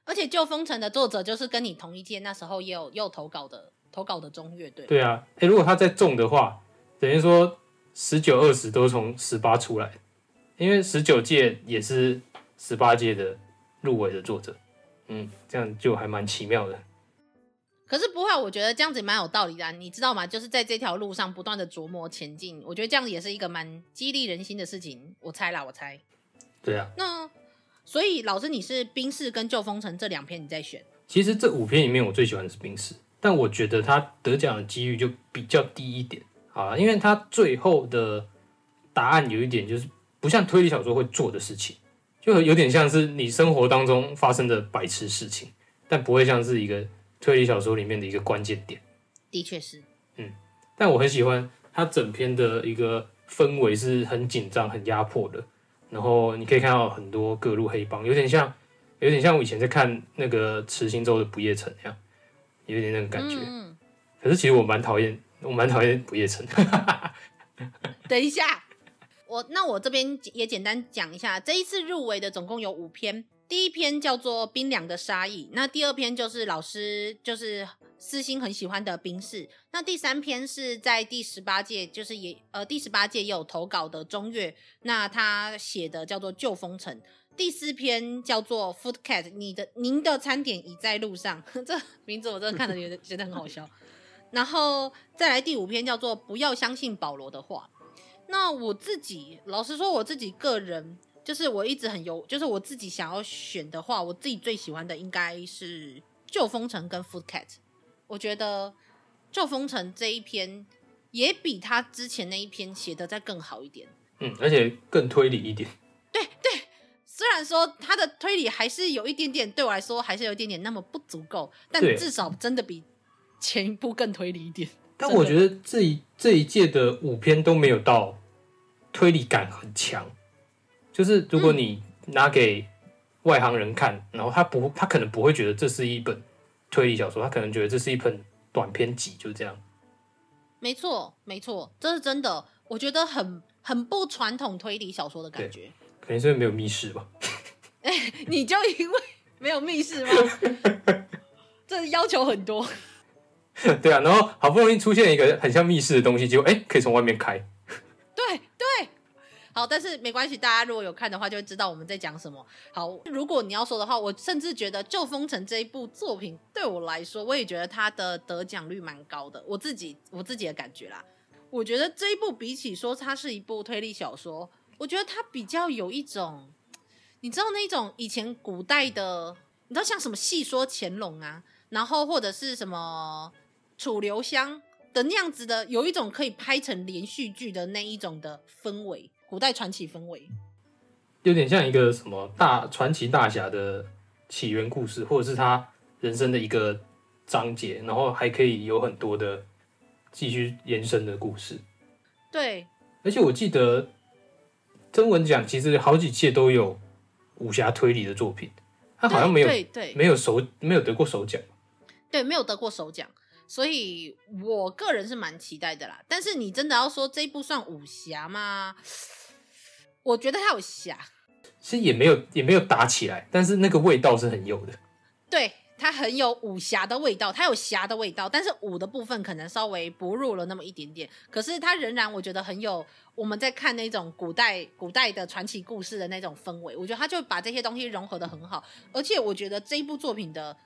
而且《旧风城》的作者就是跟你同一届，那时候也有也有投稿的投稿的中乐队。对啊，哎，如果他再中的话，等于说十九二十都从十八出来，因为十九届也是十八届的入围的作者。嗯，这样就还蛮奇妙的。可是不会，我觉得这样子蛮有道理的啊，你知道吗？就是在这条路上不断的琢磨前进，我觉得这样子也是一个蛮激励人心的事情。我猜啦，我猜。对啊。那所以老师，你是《冰室》跟《旧风城》这两篇你在选？其实这五篇里面，我最喜欢的是《冰室》，但我觉得他得奖的几率就比较低一点啊，因为他最后的答案有一点就是不像推理小说会做的事情。就有点像是你生活当中发生的白痴事情，但不会像是一个推理小说里面的一个关键点。的确是，嗯，但我很喜欢它整篇的一个氛围是很紧张、很压迫的。然后你可以看到很多各路黑帮，有点像，有点像我以前在看那个池心洲的不夜城那样，有点那个感觉。嗯。可是其实我蛮讨厌，我蛮讨厌不夜城。<laughs> 等一下。我那我这边也简单讲一下，这一次入围的总共有五篇，第一篇叫做《冰凉的杀意》，那第二篇就是老师就是私心很喜欢的《冰室》，那第三篇是在第十八届，就是也呃第十八届也有投稿的中乐，那他写的叫做《旧风尘》，第四篇叫做《Food Cat》，你的您的餐点已在路上，<laughs> 这名字我真的看了觉得觉得很好笑，然后再来第五篇叫做《不要相信保罗的话》。那我自己老实说，我自己个人就是我一直很有，就是我自己想要选的话，我自己最喜欢的应该是《旧风尘》跟《Food Cat》。我觉得《旧风尘》这一篇也比他之前那一篇写的再更好一点。嗯，而且更推理一点。对对，虽然说他的推理还是有一点点，对我来说还是有一点点那么不足够，但至少真的比前一部更推理一点。但我觉得这一这一届的五篇都没有到推理感很强，就是如果你拿给外行人看，然后他不他可能不会觉得这是一本推理小说，他可能觉得这是一本短篇集，就这样。没错，没错，这是真的，我觉得很很不传统推理小说的感觉。可能是因为没有密室吧？哎，<laughs> 你就因为没有密室吗？<laughs> 这要求很多。<laughs> 对啊，然后好不容易出现一个很像密室的东西，结果哎，可以从外面开。对对，好，但是没关系，大家如果有看的话，就会知道我们在讲什么。好，如果你要说的话，我甚至觉得《旧风城》这一部作品对我来说，我也觉得它的得奖率蛮高的。我自己我自己的感觉啦，我觉得这一部比起说它是一部推理小说，我觉得它比较有一种，你知道那种以前古代的，你知道像什么戏说乾隆啊，然后或者是什么。楚留香的那样子的，有一种可以拍成连续剧的那一种的氛围，古代传奇氛围，有点像一个什么大传奇大侠的起源故事，或者是他人生的一个章节，然后还可以有很多的继续延伸的故事。对，而且我记得征文奖其实好几届都有武侠推理的作品，他好像没有对对对没有首没有得过首奖，对，没有得过首奖。所以我个人是蛮期待的啦，但是你真的要说这一部算武侠吗？我觉得它有侠，其实也没有也没有打起来，但是那个味道是很有的。对它很有武侠的味道，它有侠的味道，但是武的部分可能稍微薄弱了那么一点点。可是它仍然我觉得很有我们在看那种古代古代的传奇故事的那种氛围。我觉得他就把这些东西融合的很好，而且我觉得这一部作品的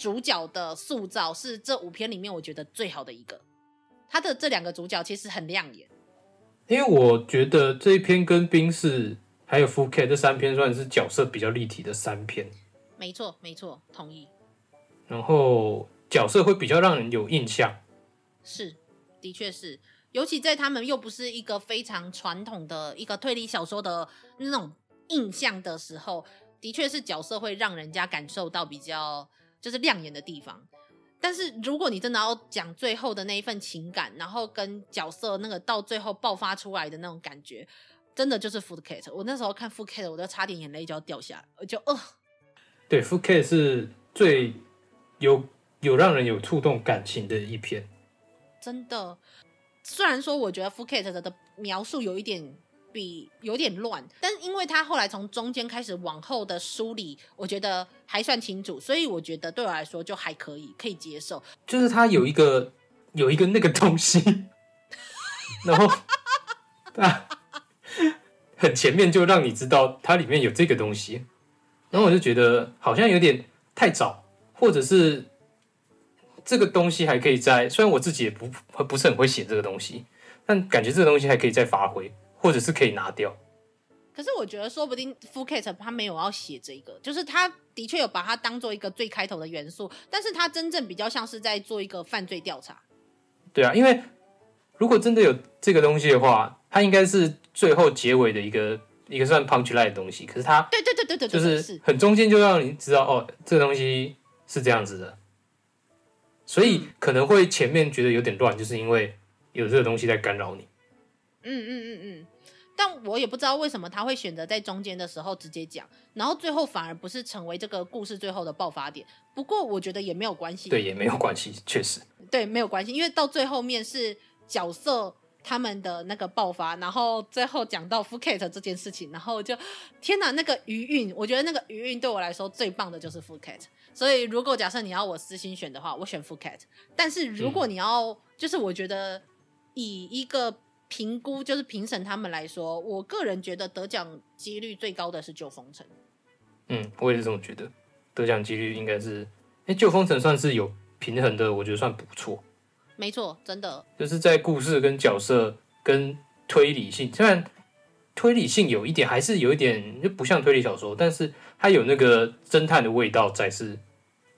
主角的塑造是这五篇里面我觉得最好的一个。他的这两个主角其实很亮眼，因为我觉得这一篇跟冰室还有 Phuket 这三篇算是角色比较立体的三篇。没错，没错，同意。然后角色会比较让人有印象，是，的确是，尤其在他们又不是一个非常传统的一个推理小说的那种印象的时候，的确是角色会让人家感受到比较就是亮眼的地方。但是如果你真的要讲最后的那一份情感，然后跟角色那个到最后爆发出来的那种感觉，真的就是 Phuket。我那时候看 Phuket，我都差点眼泪就要掉下来，我就呃，对，Phuket 是最。有有让人有触动感情的一篇，真的。虽然说我觉得 Food Cat 的描述有一点比有点乱，但因为他后来从中间开始往后的梳理，我觉得还算清楚，所以我觉得对我来说就还可以，可以接受。就是他有一个有一个那个东西，<laughs> 然后啊，很前面就让你知道它里面有这个东西，然后我就觉得好像有点太早。或者是这个东西还可以再，虽然我自己也不不是很会写这个东西，但感觉这个东西还可以再发挥，或者是可以拿掉。可是我觉得说不定 Phuket 他没有要写这个，就是他的确有把它当做一个最开头的元素，但是他真正比较像是在做一个犯罪调查。对啊，因为如果真的有这个东西的话，它应该是最后结尾的一个一个算 punchline 的东西。可是它对对对对对，就是很中间就让你知道哦，这个东西。是这样子的，所以可能会前面觉得有点乱，就是因为有这个东西在干扰你。嗯嗯嗯嗯，但我也不知道为什么他会选择在中间的时候直接讲，然后最后反而不是成为这个故事最后的爆发点。不过我觉得也没有关系，对，也没有关系，确实，<laughs> 对，没有关系，因为到最后面是角色他们的那个爆发，然后最后讲到 Phuket 这件事情，然后就天哪，那个余韵，我觉得那个余韵对我来说最棒的就是 Phuket。所以，如果假设你要我私心选的话，我选 Phuket。但是，如果你要，嗯、就是我觉得以一个评估，就是评审他们来说，我个人觉得得奖几率最高的是《旧风城》。嗯，我也是这么觉得，得奖几率应该是，哎，《旧风城》算是有平衡的，我觉得算不错。没错，真的就是在故事跟角色跟推理性，虽然推理性有一点，还是有一点就不像推理小说，但是。它有那个侦探的味道在，是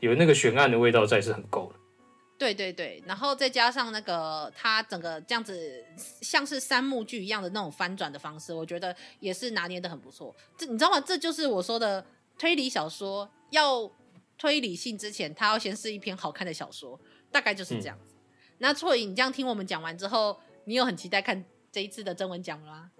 有那个悬案的味道在，是很够的。对对对，然后再加上那个它整个这样子像是三幕剧一样的那种翻转的方式，我觉得也是拿捏的很不错。这你知道吗？这就是我说的推理小说要推理性之前，它要先是一篇好看的小说，大概就是这样子。嗯、那错影，你这样听我们讲完之后，你有很期待看这一次的征文奖吗？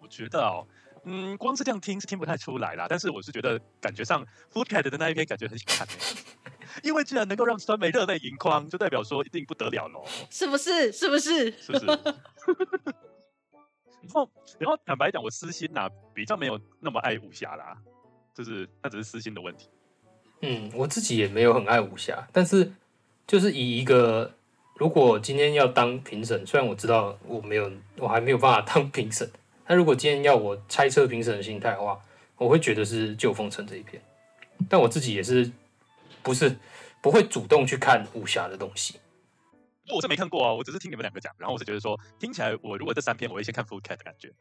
我觉得哦。嗯，光是这样听是听不太出来啦。但是我是觉得感觉上 Phuket 的那一篇感觉很想看，<laughs> 因为既然能够让酸梅热泪盈眶，就代表说一定不得了喽，是不是？是不是？<laughs> 是不是？<laughs> 然后，然后坦白讲，我私心呐、啊、比较没有那么爱武侠啦，就是那只是私心的问题。嗯，我自己也没有很爱武侠，但是就是以一个如果今天要当评审，虽然我知道我没有，我还没有办法当评审。但如果今天要我猜测评审的心态的话，我会觉得是《旧风城》这一篇，但我自己也是不是不会主动去看武侠的东西。我是没看过啊，我只是听你们两个讲，然后我是觉得说听起来，我如果这三篇，我会先看《Full Cat》的感觉。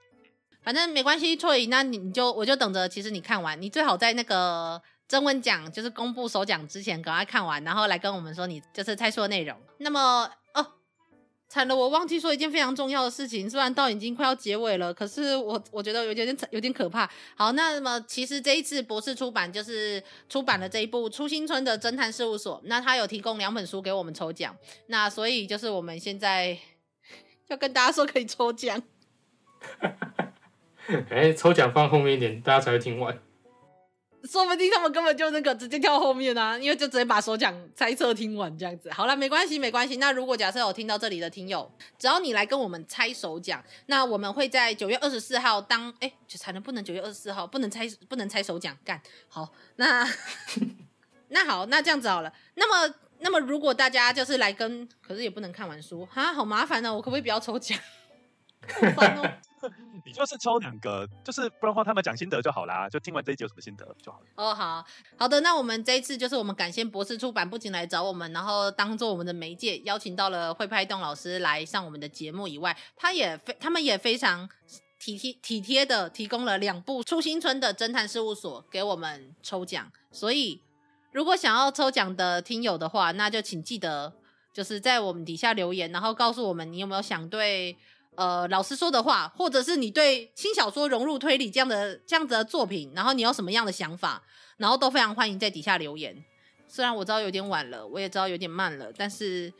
反正没关系，Troy，那你就我就等着。其实你看完，你最好在那个征文奖就是公布首奖之前赶快看完，然后来跟我们说你就是猜出的内容。那么。惨了，我忘记说一件非常重要的事情。虽然到已经快要结尾了，可是我我觉得有点有点可怕。好，那么其实这一次博士出版就是出版了这一部初心村的侦探事务所。那他有提供两本书给我们抽奖，那所以就是我们现在 <laughs> 要跟大家说可以抽奖。<laughs> 哎，抽奖放后面一点，大家才会听完。说不定他们根本就那个直接跳后面啊，因为就直接把首讲猜测听完这样子。好了，没关系，没关系。那如果假设有听到这里的听友，只要你来跟我们猜手讲，那我们会在 <laughs> 九月二十四号当哎，就才能不能九月二十四号不能猜不能猜手讲干好。那那好，那这样子好了。那么，那么如果大家就是来跟，可是也不能看完书哈，好麻烦呢、哦。我可不可以不要抽奖？你就是抽两个，就是不然的话他们讲心得就好啦，就听完这一集有什么心得就好了。哦，好好的，那我们这一次就是我们感谢博士出版不仅来找我们，然后当做我们的媒介，邀请到了会拍动老师来上我们的节目以外，他也非他们也非常体贴体贴的提供了两部初心村的侦探事务所给我们抽奖，所以如果想要抽奖的听友的话，那就请记得就是在我们底下留言，然后告诉我们你有没有想对。呃，老师说的话，或者是你对轻小说融入推理这样的这样子的作品，然后你有什么样的想法，然后都非常欢迎在底下留言。虽然我知道有点晚了，我也知道有点慢了，但是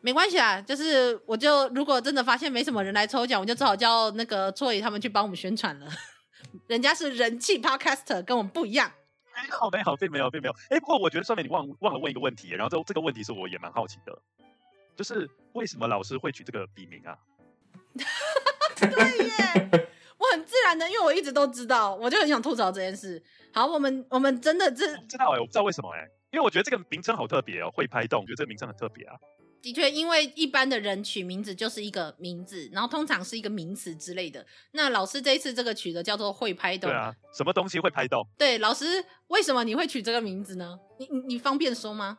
没关系啊。就是我就如果真的发现没什么人来抽奖，我就只好叫那个座椅他们去帮我们宣传了。<laughs> 人家是人气 podcaster，跟我们不一样。没有没有，并没有并没有。哎，不过我觉得上面你忘忘了问一个问题，然后这这个问题是我也蛮好奇的，就是为什么老师会取这个笔名啊？<laughs> 对耶，我很自然的，因为我一直都知道，我就很想吐槽这件事。好，我们我们真的这我知道哎，我不知道为什么哎，因为我觉得这个名称好特别哦，会拍动，我觉得这个名称很特别啊。的确，因为一般的人取名字就是一个名字，然后通常是一个名词之类的。那老师这一次这个取的叫做会拍动，对啊，什么东西会拍动？对，老师为什么你会取这个名字呢？你你你方便说吗？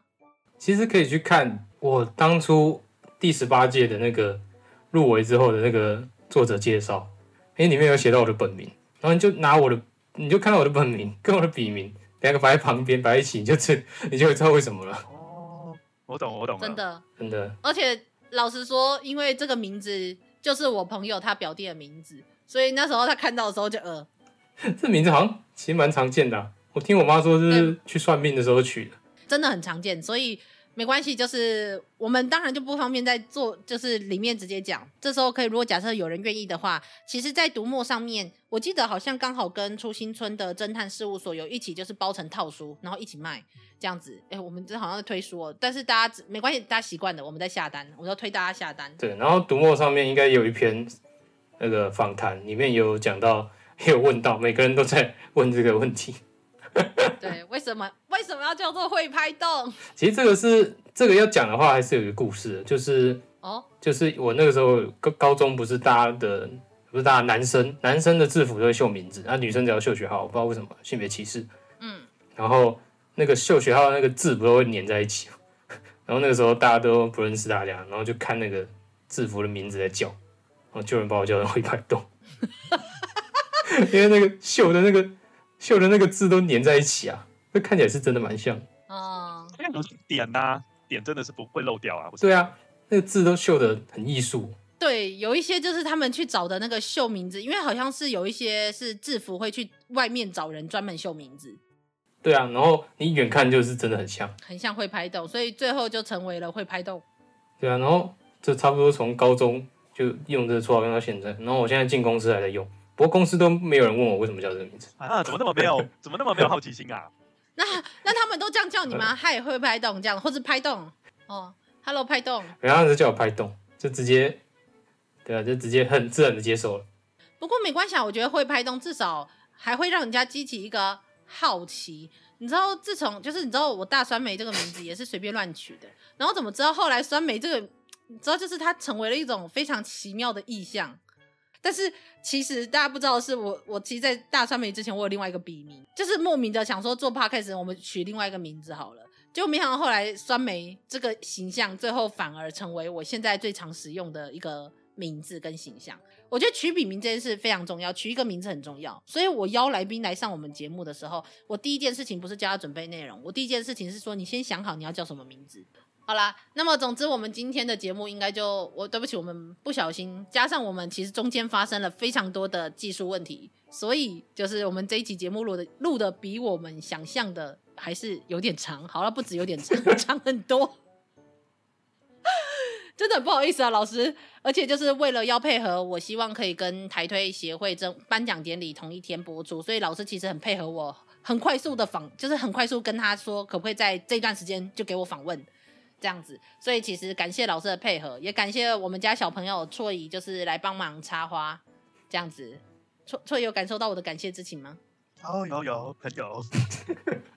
其实可以去看我当初第十八届的那个。入围之后的那个作者介绍，哎，里面有写到我的本名，然后你就拿我的，你就看到我的本名跟我的笔名两个摆在旁边摆在一起，你就知你就会知道为什么了。哦，我懂，我懂，真的，真的。而且老实说，因为这个名字就是我朋友他表弟的名字，所以那时候他看到的时候就呃，<laughs> 这名字好像其实蛮常见的啊，我听我妈说是去算命的时候取的，真的很常见，所以。没关系，就是我们当然就不方便在做，就是里面直接讲。这时候可以，如果假设有人愿意的话，其实，在读墨上面，我记得好像刚好跟初心村的侦探事务所有一起，就是包成套书，然后一起卖这样子。哎，我们这好像在推书哦，但是大家没关系，大家习惯了，我们在下单，我们都推大家下单。对，然后读墨上面应该有一篇那个访谈，里面有讲到，也 <laughs> 有问到，每个人都在问这个问题。<laughs> 对，为什么为什么要叫做会拍动？其实这个是这个要讲的话，还是有一个故事，就是哦，就是我那个时候高高中不是大家的不是大家男生男生的制服都会绣名字，那、啊、女生只要绣学号，我不知道为什么性别歧视。嗯，然后那个绣学号那个字不都会粘在一起，<laughs> 然后那个时候大家都不认识大家，然后就看那个制服的名字在叫，然后就有人把我叫成会拍动，<laughs> 因为那个绣的那个。绣的那个字都粘在一起啊，这看起来是真的蛮像哦。那种点呐、啊，点真的是不会漏掉啊。对啊，那个字都绣的很艺术。对，有一些就是他们去找的那个绣名字，因为好像是有一些是制服会去外面找人专门绣名字。对啊，然后你远看就是真的很像，很像会拍动，所以最后就成为了会拍动。对啊，然后就差不多从高中就用这个绰号用到现在，然后我现在进公司还在用。不过公司都没有人问我为什么叫这个名字啊？怎么那么没有？<laughs> 怎么那么没有好奇心啊？那那他们都这样叫你吗？嗨，会拍动这样，或者拍动哦，Hello 拍动，然后就叫我拍动，就直接对啊，就直接很自然的接受了。不过没关系啊，我觉得会拍动至少还会让人家激起一个好奇。你知道，自从就是你知道我大酸梅这个名字也是随便乱取的，然后怎么知道后来酸梅这个，你知道就是它成为了一种非常奇妙的意象。但是其实大家不知道的是我，我其实，在大酸梅之前，我有另外一个笔名，就是莫名的想说做 podcast，我们取另外一个名字好了。结果没想到后来酸梅这个形象，最后反而成为我现在最常使用的一个名字跟形象。我觉得取笔名这件事非常重要，取一个名字很重要。所以我邀来宾来上我们节目的时候，我第一件事情不是叫他准备内容，我第一件事情是说，你先想好你要叫什么名字。好啦，那么总之，我们今天的节目应该就我对不起，我们不小心加上我们其实中间发生了非常多的技术问题，所以就是我们这一期节目录的录的比我们想象的还是有点长。好了，不止有点长，<laughs> 长很多，<laughs> 真的不好意思啊，老师。而且就是为了要配合，我希望可以跟台推协会争颁奖典礼同一天播出，所以老师其实很配合我，很快速的访，就是很快速跟他说，可不可以在这段时间就给我访问。这样子，所以其实感谢老师的配合，也感谢我们家小朋友错怡，就是来帮忙插花，这样子。错错怡有感受到我的感谢之情吗？哦，有有，很有。<laughs>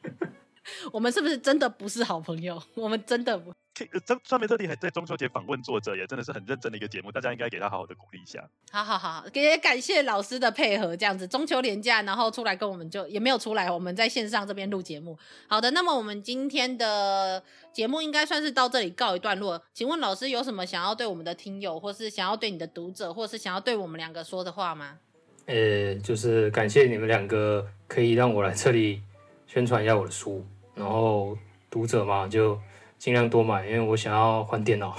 我们是不是真的不是好朋友？我们真的不。这上面特地还在中秋节访问作者，也真的是很认真的一个节目，大家应该给他好好的鼓励一下。好好好，也感谢老师的配合，这样子中秋连假，然后出来跟我们就也没有出来，我们在线上这边录节目。好的，那么我们今天的节目应该算是到这里告一段落。请问老师有什么想要对我们的听友，或是想要对你的读者，或是想要对我们两个说的话吗？呃，就是感谢你们两个可以让我来这里宣传一下我的书，然后读者嘛就。尽量多买，因为我想要换电脑。<laughs>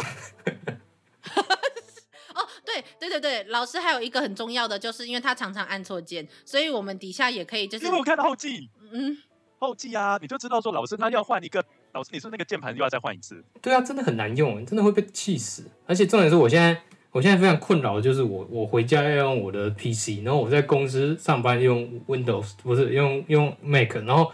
哦，对对对对，老师还有一个很重要的，就是因为他常常按错键，所以我们底下也可以就是。因为我看到后记，嗯，后记啊，你就知道说老师他要换一个，老师你说那个键盘又要再换一次。对啊，真的很难用，真的会被气死。而且重点是我现在，我现在非常困扰的就是我我回家要用我的 PC，然后我在公司上班用 Windows，不是用用 Mac，然后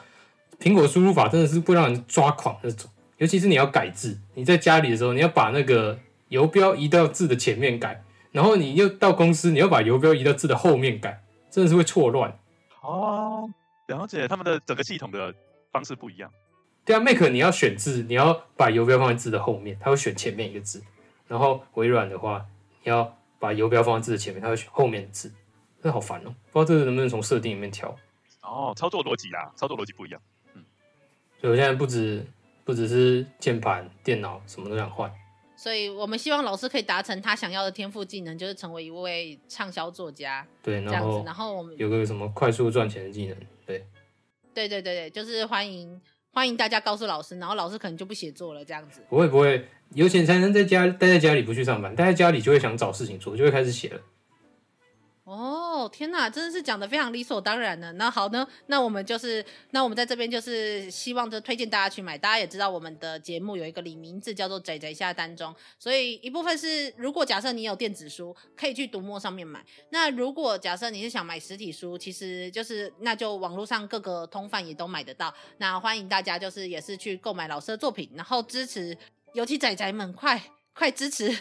苹果输入法真的是会让人抓狂那种。尤其是你要改字，你在家里的时候，你要把那个游标移到字的前面改，然后你又到公司，你要把游标移到字的后面改，真的是会错乱。哦，了解，他们的整个系统的方式不一样。对啊，Mac 你要选字，你要把游标放在字的后面，它会选前面一个字；然后微软的话，你要把游标放在字的前面，它会选后面的字。真的好烦哦，不知道这个能不能从设定里面调。哦，操作逻辑啦，操作逻辑不一样。嗯，所以我现在不止。不只是键盘、电脑，什么都想换。所以我们希望老师可以达成他想要的天赋技能，就是成为一位畅销作家。对，这样子。然后我们有个什么快速赚钱的技能。对，对对对对，就是欢迎欢迎大家告诉老师，然后老师可能就不写作了，这样子。不会不会，有钱才能在家待在家里不去上班，待在家里就会想找事情做，就会开始写了。哦，天哪，真的是讲得非常理所当然的。那好呢，那我们就是，那我们在这边就是希望就推荐大家去买。大家也知道我们的节目有一个里名字叫做“仔仔下单中”，所以一部分是如果假设你有电子书，可以去读墨上面买。那如果假设你是想买实体书，其实就是那就网络上各个通贩也都买得到。那欢迎大家就是也是去购买老师的作品，然后支持，尤其仔仔们快快支持。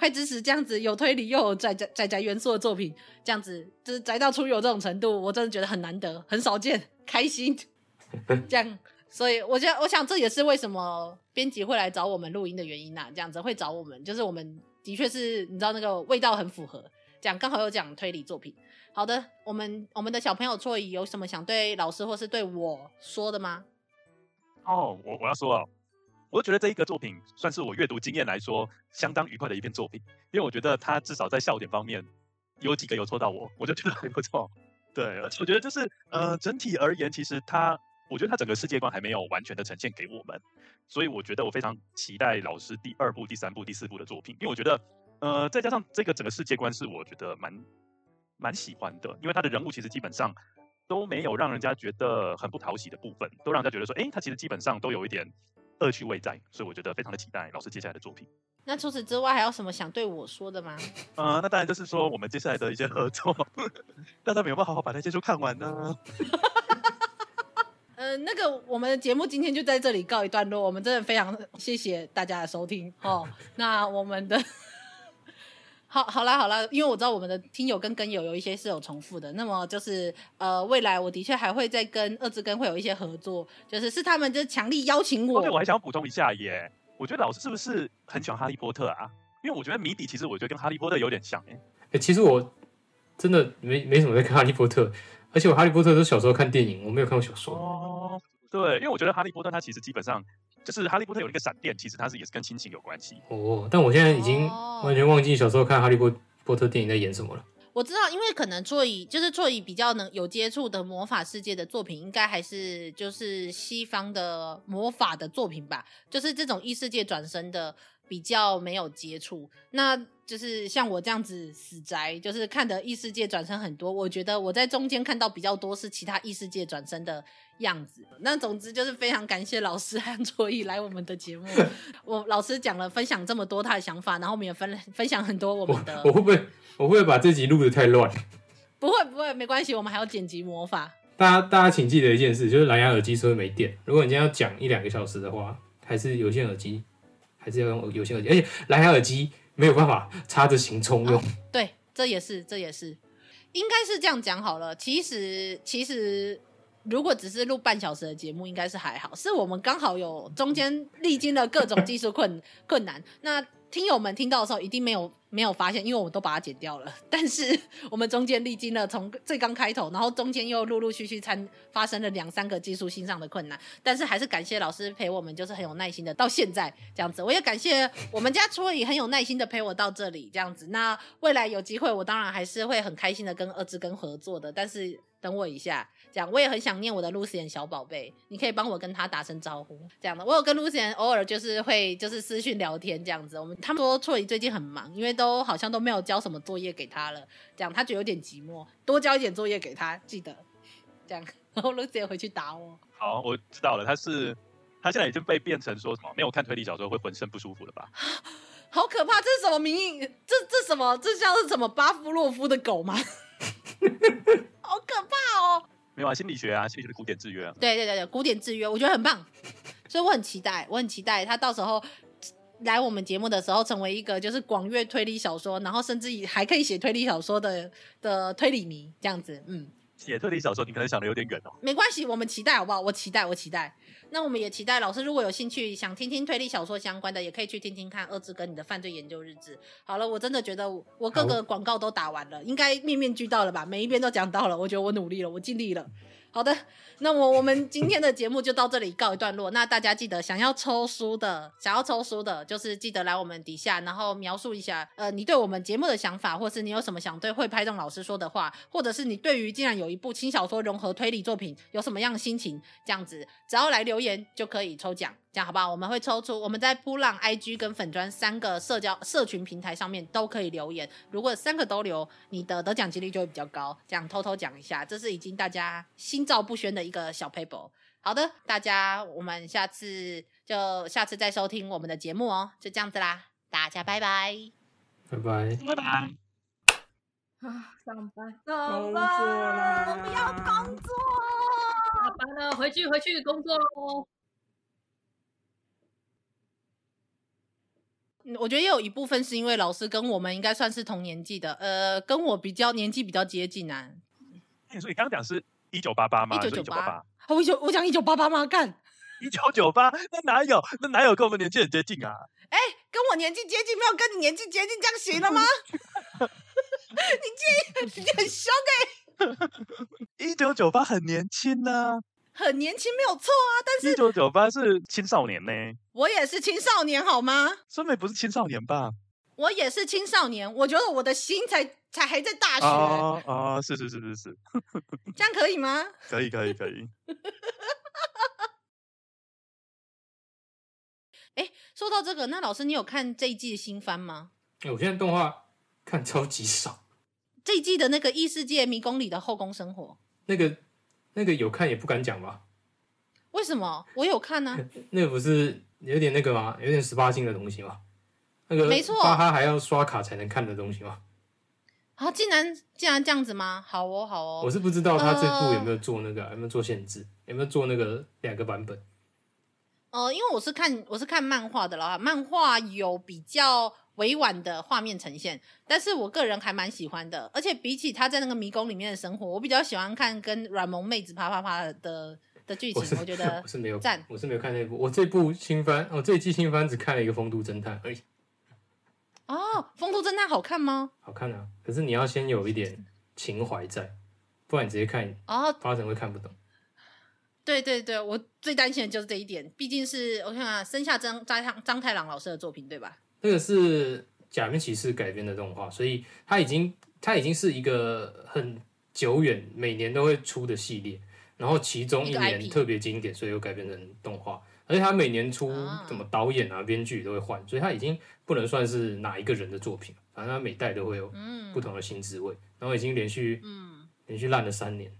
快支持这样子有推理又有宅宅宅宅元素的作品，这样子就是宅到出游这种程度，我真的觉得很难得，很少见，开心。<laughs> 这样，所以我觉得，我想这也是为什么编辑会来找我们录音的原因呐。这样子会找我们，就是我们的确是你知道那个味道很符合，讲刚好有讲推理作品。好的，我们我们的小朋友错椅有什么想对老师或是对我说的吗？哦，我我要说啊。我觉得这一个作品算是我阅读经验来说相当愉快的一篇作品，因为我觉得它至少在笑点方面有几个有戳到我，我就觉得很不错。对，而且我觉得就是呃整体而言，其实它我觉得它整个世界观还没有完全的呈现给我们，所以我觉得我非常期待老师第二部、第三部、第四部的作品，因为我觉得呃再加上这个整个世界观是我觉得蛮蛮喜欢的，因为他的人物其实基本上都没有让人家觉得很不讨喜的部分，都让人家觉得说，哎，他其实基本上都有一点。乐趣未在，所以我觉得非常的期待老师接下来的作品。那除此之外还有什么想对我说的吗？<laughs> 呃，那当然就是说我们接下来的一些合作，大家有没有办法好好把那些书看完呢？<laughs> 呃，那个我们的节目今天就在这里告一段落，我们真的非常谢谢大家的收听哦。那我们的。好，好啦，好啦，因为我知道我们的听友跟跟友有一些是有重复的，那么就是呃，未来我的确还会再跟二之根会有一些合作，就是是他们就强力邀请我。对，我还想要补充一下耶，我觉得老师是不是很喜欢哈利波特啊？因为我觉得谜底其实我觉得跟哈利波特有点像哎。哎，其实我真的没没什么在看哈利波特，而且我哈利波特都是小时候看电影，我没有看过小说。哦，对，因为我觉得哈利波特它其实基本上。就是哈利波特有一个闪电，其实它是也是跟亲情有关系哦。但我现在已经完全忘记小时候看哈利波波特电影在演什么了。我知道，因为可能座椅就是座椅比较能有接触的魔法世界的作品，应该还是就是西方的魔法的作品吧。就是这种异世界转生的比较没有接触。那就是像我这样子死宅，就是看的异世界转生很多。我觉得我在中间看到比较多是其他异世界转生的。样子，那总之就是非常感谢老师和卓毅来我们的节目。<laughs> 我老师讲了分享这么多他的想法，然后我们也分分享很多我们的。我，我会不会我会不会把这集录的太乱？<laughs> 不会不会，没关系，我们还有剪辑魔法。大家大家请记得一件事，就是蓝牙耳机是会没电。如果你今天要讲一两个小时的话，还是有线耳机，还是要用有线耳机，而且蓝牙耳机没有办法插着行充用。对，这也是这也是，应该是这样讲好了。其实其实。如果只是录半小时的节目，应该是还好。是我们刚好有中间历经了各种技术困困难，那听友们听到的时候一定没有没有发现，因为我们都把它剪掉了。<laughs> 但是我们中间历经了从最刚开头，然后中间又陆陆续续参发生了两三个技术性上的困难，但是还是感谢老师陪我们，就是很有耐心的到现在这样子。我也感谢我们家初也很有耐心的陪我到这里这样子。那未来有机会，我当然还是会很开心的跟二志根合作的，但是。等我一下，这样我也很想念我的 Lucian 小宝贝，你可以帮我跟他打声招呼，这样的。我有跟 Lucian 偶尔就是会就是私讯聊天这样子。我们他们说错怡最近很忙，因为都好像都没有交什么作业给他了，这样他觉得有点寂寞，多交一点作业给他，记得这样。然后 Lucian 回去打我。好，我知道了，他是他现在已经被变成说什么没有看推理小说会浑身不舒服了吧？好可怕！这是什么名义？这这什么？这像是什么巴夫洛夫的狗吗？<laughs> 好可怕哦！没有啊，心理学啊，心理学的古典制约啊。对对对对，古典制约，我觉得很棒，所以我很期待，我很期待他到时候来我们节目的时候，成为一个就是广阅推理小说，然后甚至以还可以写推理小说的的推理迷这样子。嗯，写推理小说，你可能想的有点远哦。没关系，我们期待好不好？我期待，我期待。那我们也期待老师如果有兴趣想听听推理小说相关的，也可以去听听看二之跟你的犯罪研究日志。好了，我真的觉得我各个广告都打完了，应该面面俱到了吧？每一边都讲到了，我觉得我努力了，我尽力了。好的，那么我们今天的节目就到这里告一段落。那大家记得想要抽书的，想要抽书的，就是记得来我们底下，然后描述一下，呃，你对我们节目的想法，或是你有什么想对会拍动老师说的话，或者是你对于竟然有一部轻小说融合推理作品有什么样的心情，这样子，只要来留言就可以抽奖。这样好不好？我们会抽出我们在噗浪 IG 跟粉砖三个社交社群平台上面都可以留言。如果三个都留，你的得奖几率就会比较高。这样偷偷讲一下，这是已经大家心照不宣的一个小 paper。好的，大家我们下次就下次再收听我们的节目哦。就这样子啦，大家拜拜，拜拜，拜拜。啊，上班，上班，我不要工作，下班了，回去回去工作喽。我觉得也有一部分是因为老师跟我们应该算是同年纪的，呃，跟我比较年纪比较接近啊。你说你刚刚讲是一九八八吗？一九九八。我九我讲一九八八吗？干。一九九八？那哪有？那哪有跟我们年纪很接近啊？哎、欸，跟我年纪接近，没有跟你年纪接近，这样行了吗？<laughs> 你介意？你很凶哎、欸。<laughs> 一九九八很年轻呢、啊。很年轻没有错啊，但是一九九八是青少年呢。我也是青少年好吗？孙美不是青少年吧？我也是青少年，我觉得我的心才才还在大学。啊啊，是是是是是，这样可以吗？可以可以可以。哎、<laughs> 欸，说到这个，那老师你有看这一季的新番吗？我现在动画看超级少。这一季的那个异世界迷宫里的后宫生活，那个。那个有看也不敢讲吧？为什么？我有看呢、啊。<laughs> 那个不是有点那个吗？有点十八禁的东西吗？那个没错，巴哈还要刷卡才能看的东西吗？啊，竟然竟然这样子吗？好哦，好哦。我是不知道他这部有没有做那个、啊，有没有做限制，有没有做那个两个版本？哦、呃，因为我是看我是看漫画的啦，漫画有比较。委婉的画面呈现，但是我个人还蛮喜欢的，而且比起他在那个迷宫里面的生活，我比较喜欢看跟软萌妹子啪啪啪的的剧情。我，我觉得 <laughs> 我是没有赞，我是没有看那部。我这部新番，我这一季新番只看了一个《风都侦探》而已。哦，《风都侦探》好看吗？好看啊，可是你要先有一点情怀在，不然你直接看哦，发展会看不懂。对对对，我最担心的就是这一点，毕竟是我看啊，生下张张张太郎老师的作品，对吧？那个是假面骑士改编的动画，所以它已经它已经是一个很久远，每年都会出的系列。然后其中一年特别经典，所以又改编成动画。而且它每年出什么导演啊、编剧都会换，所以它已经不能算是哪一个人的作品。反正它每代都会有不同的新滋味。然后已经连续嗯连续烂了三年。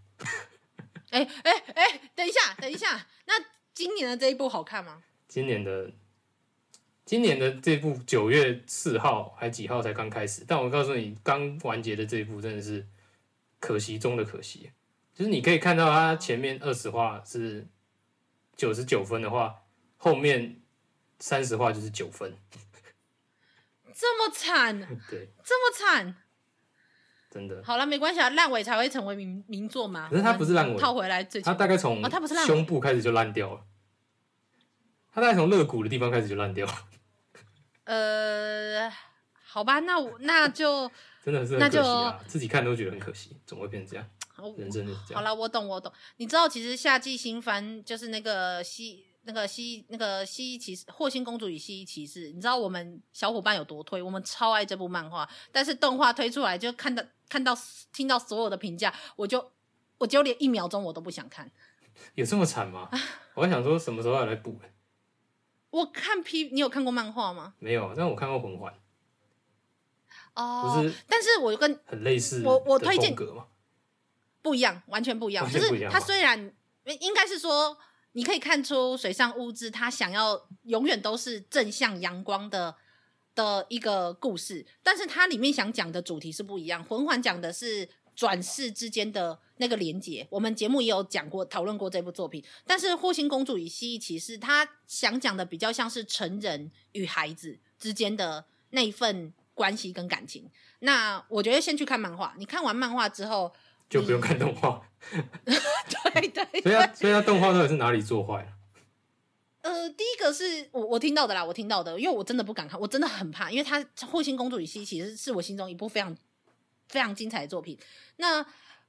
哎哎哎，等一下等一下，那今年的这一部好看吗？今年的。今年的这部九月四号还几号才刚开始，但我告诉你，刚完结的这一部真的是可惜中的可惜。就是你可以看到它前面二十话是九十九分的话，后面三十话就是九分，这么惨，<laughs> 对，这么惨。真的。好了，没关系啊，烂尾才会成为名名作嘛。可是它不是烂尾，套回来最它大概从哦，它不是烂，胸部开始就烂掉了，它大概从肋骨的地方开始就烂掉了。呃，好吧，那我那就 <laughs> 真的是很可惜啊，自己看都觉得很可惜，怎么会变成这样？人生就是这样。好了，我懂，我懂。你知道，其实夏季新番就是那个西那个西那个西骑士霍星公主与蜥蜴骑士。你知道我们小伙伴有多推？我们超爱这部漫画，但是动画推出来就看到看到听到所有的评价，我就我就连一秒钟我都不想看。<laughs> 有这么惨吗？我还想说什么时候要来补？我看 P，你有看过漫画吗？没有，但我看过魂环。哦，但是我跟很类似，我我推荐格嘛。不一样，完全不一样。就是它虽然应该是说，你可以看出水上物质他想要永远都是正向阳光的的一个故事，但是它里面想讲的主题是不一样。魂环讲的是转世之间的那个连结，我们节目也有讲过、讨论过这部作品。但是霍星公主与蜥蜴骑士，他想讲的比较像是成人与孩子之间的那一份关系跟感情。那我觉得先去看漫画，你看完漫画之后。就不用看动画，<laughs> 对对，对。所以他，所以他动画到底是哪里做坏了？呃，第一个是我我听到的啦，我听到的，因为我真的不敢看，我真的很怕，因为他《霍星公主与蜥蜴》其实是我心中一部非常非常精彩的作品。那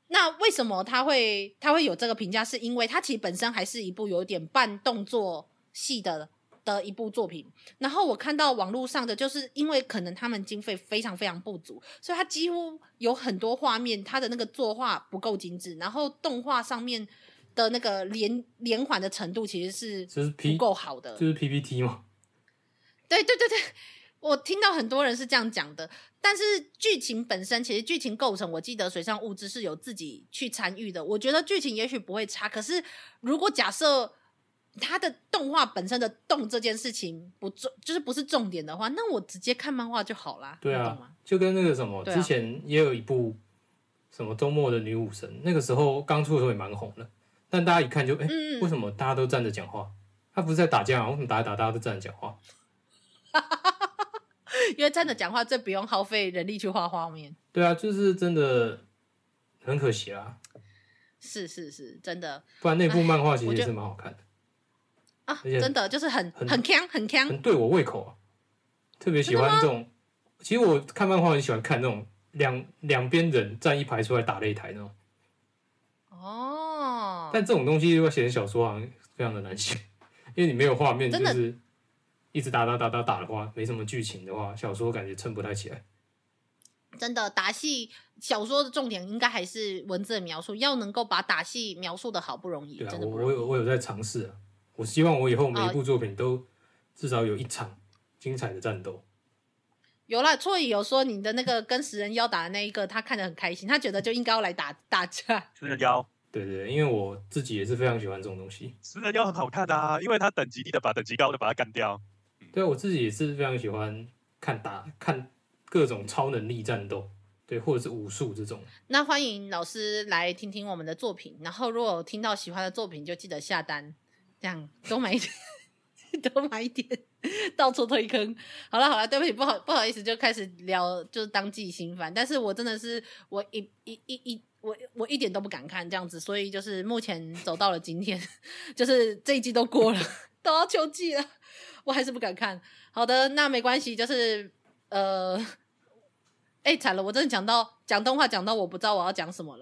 那为什么他会他会有这个评价？是因为他其实本身还是一部有点半动作戏的。的一部作品，然后我看到网络上的，就是因为可能他们经费非常非常不足，所以他几乎有很多画面，他的那个作画不够精致，然后动画上面的那个连连环的程度其实是就是不够好的，就是 PPT 吗？对对对对，我听到很多人是这样讲的，但是剧情本身其实剧情构成，我记得水上物资是有自己去参与的，我觉得剧情也许不会差，可是如果假设。他的动画本身的动这件事情不重，就是不是重点的话，那我直接看漫画就好啦。对啊，就跟那个什么，之前也有一部什么周末的女武神，那个时候刚出的时候也蛮红的，但大家一看就哎、欸，为什么大家都站着讲话？他不是在打架吗？为什么打一打大家都站着讲话？<laughs> 因为站着讲话最不用耗费人力去画画面。对啊，就是真的很可惜啊。是是是，真的。不然那部漫画其实也是蛮好看的。啊、真的就是很很锵很强，很对我胃口啊！特别喜欢这种。其实我看漫画很喜欢看那种两两边人站一排出来打擂台那种。哦。但这种东西如果写成小说，好像非常的难写，因为你没有画面，就是一直打打打打打的话，没什么剧情的话，小说感觉撑不太起来。真的打戏小说的重点应该还是文字的描述，要能够把打戏描述的好不容易。对啊，真的我我有我有在尝试啊。我希望我以后每一部作品都至少有一场精彩的战斗。有啦，错乙有说你的那个跟食人妖打的那一个，他看得很开心，他觉得就应该要来打打架。食人妖，对对对，因为我自己也是非常喜欢这种东西。食人妖很好看啊，因为他等级低的把等级高的把它干掉。对，我自己也是非常喜欢看打看各种超能力战斗，对，或者是武术这种。那欢迎老师来听听我们的作品，然后如果听到喜欢的作品，就记得下单。这样多买一点，<laughs> 多买一点，到处推坑。好了好了，对不起，不好不好意思，就开始聊就是当季新番。但是我真的是我一一一一我我一点都不敢看这样子，所以就是目前走到了今天，<laughs> 就是这一季都过了，<laughs> 都要秋季了，我还是不敢看。好的，那没关系，就是呃，<laughs> 哎惨了，我真的讲到讲动画讲到我不知道我要讲什么了。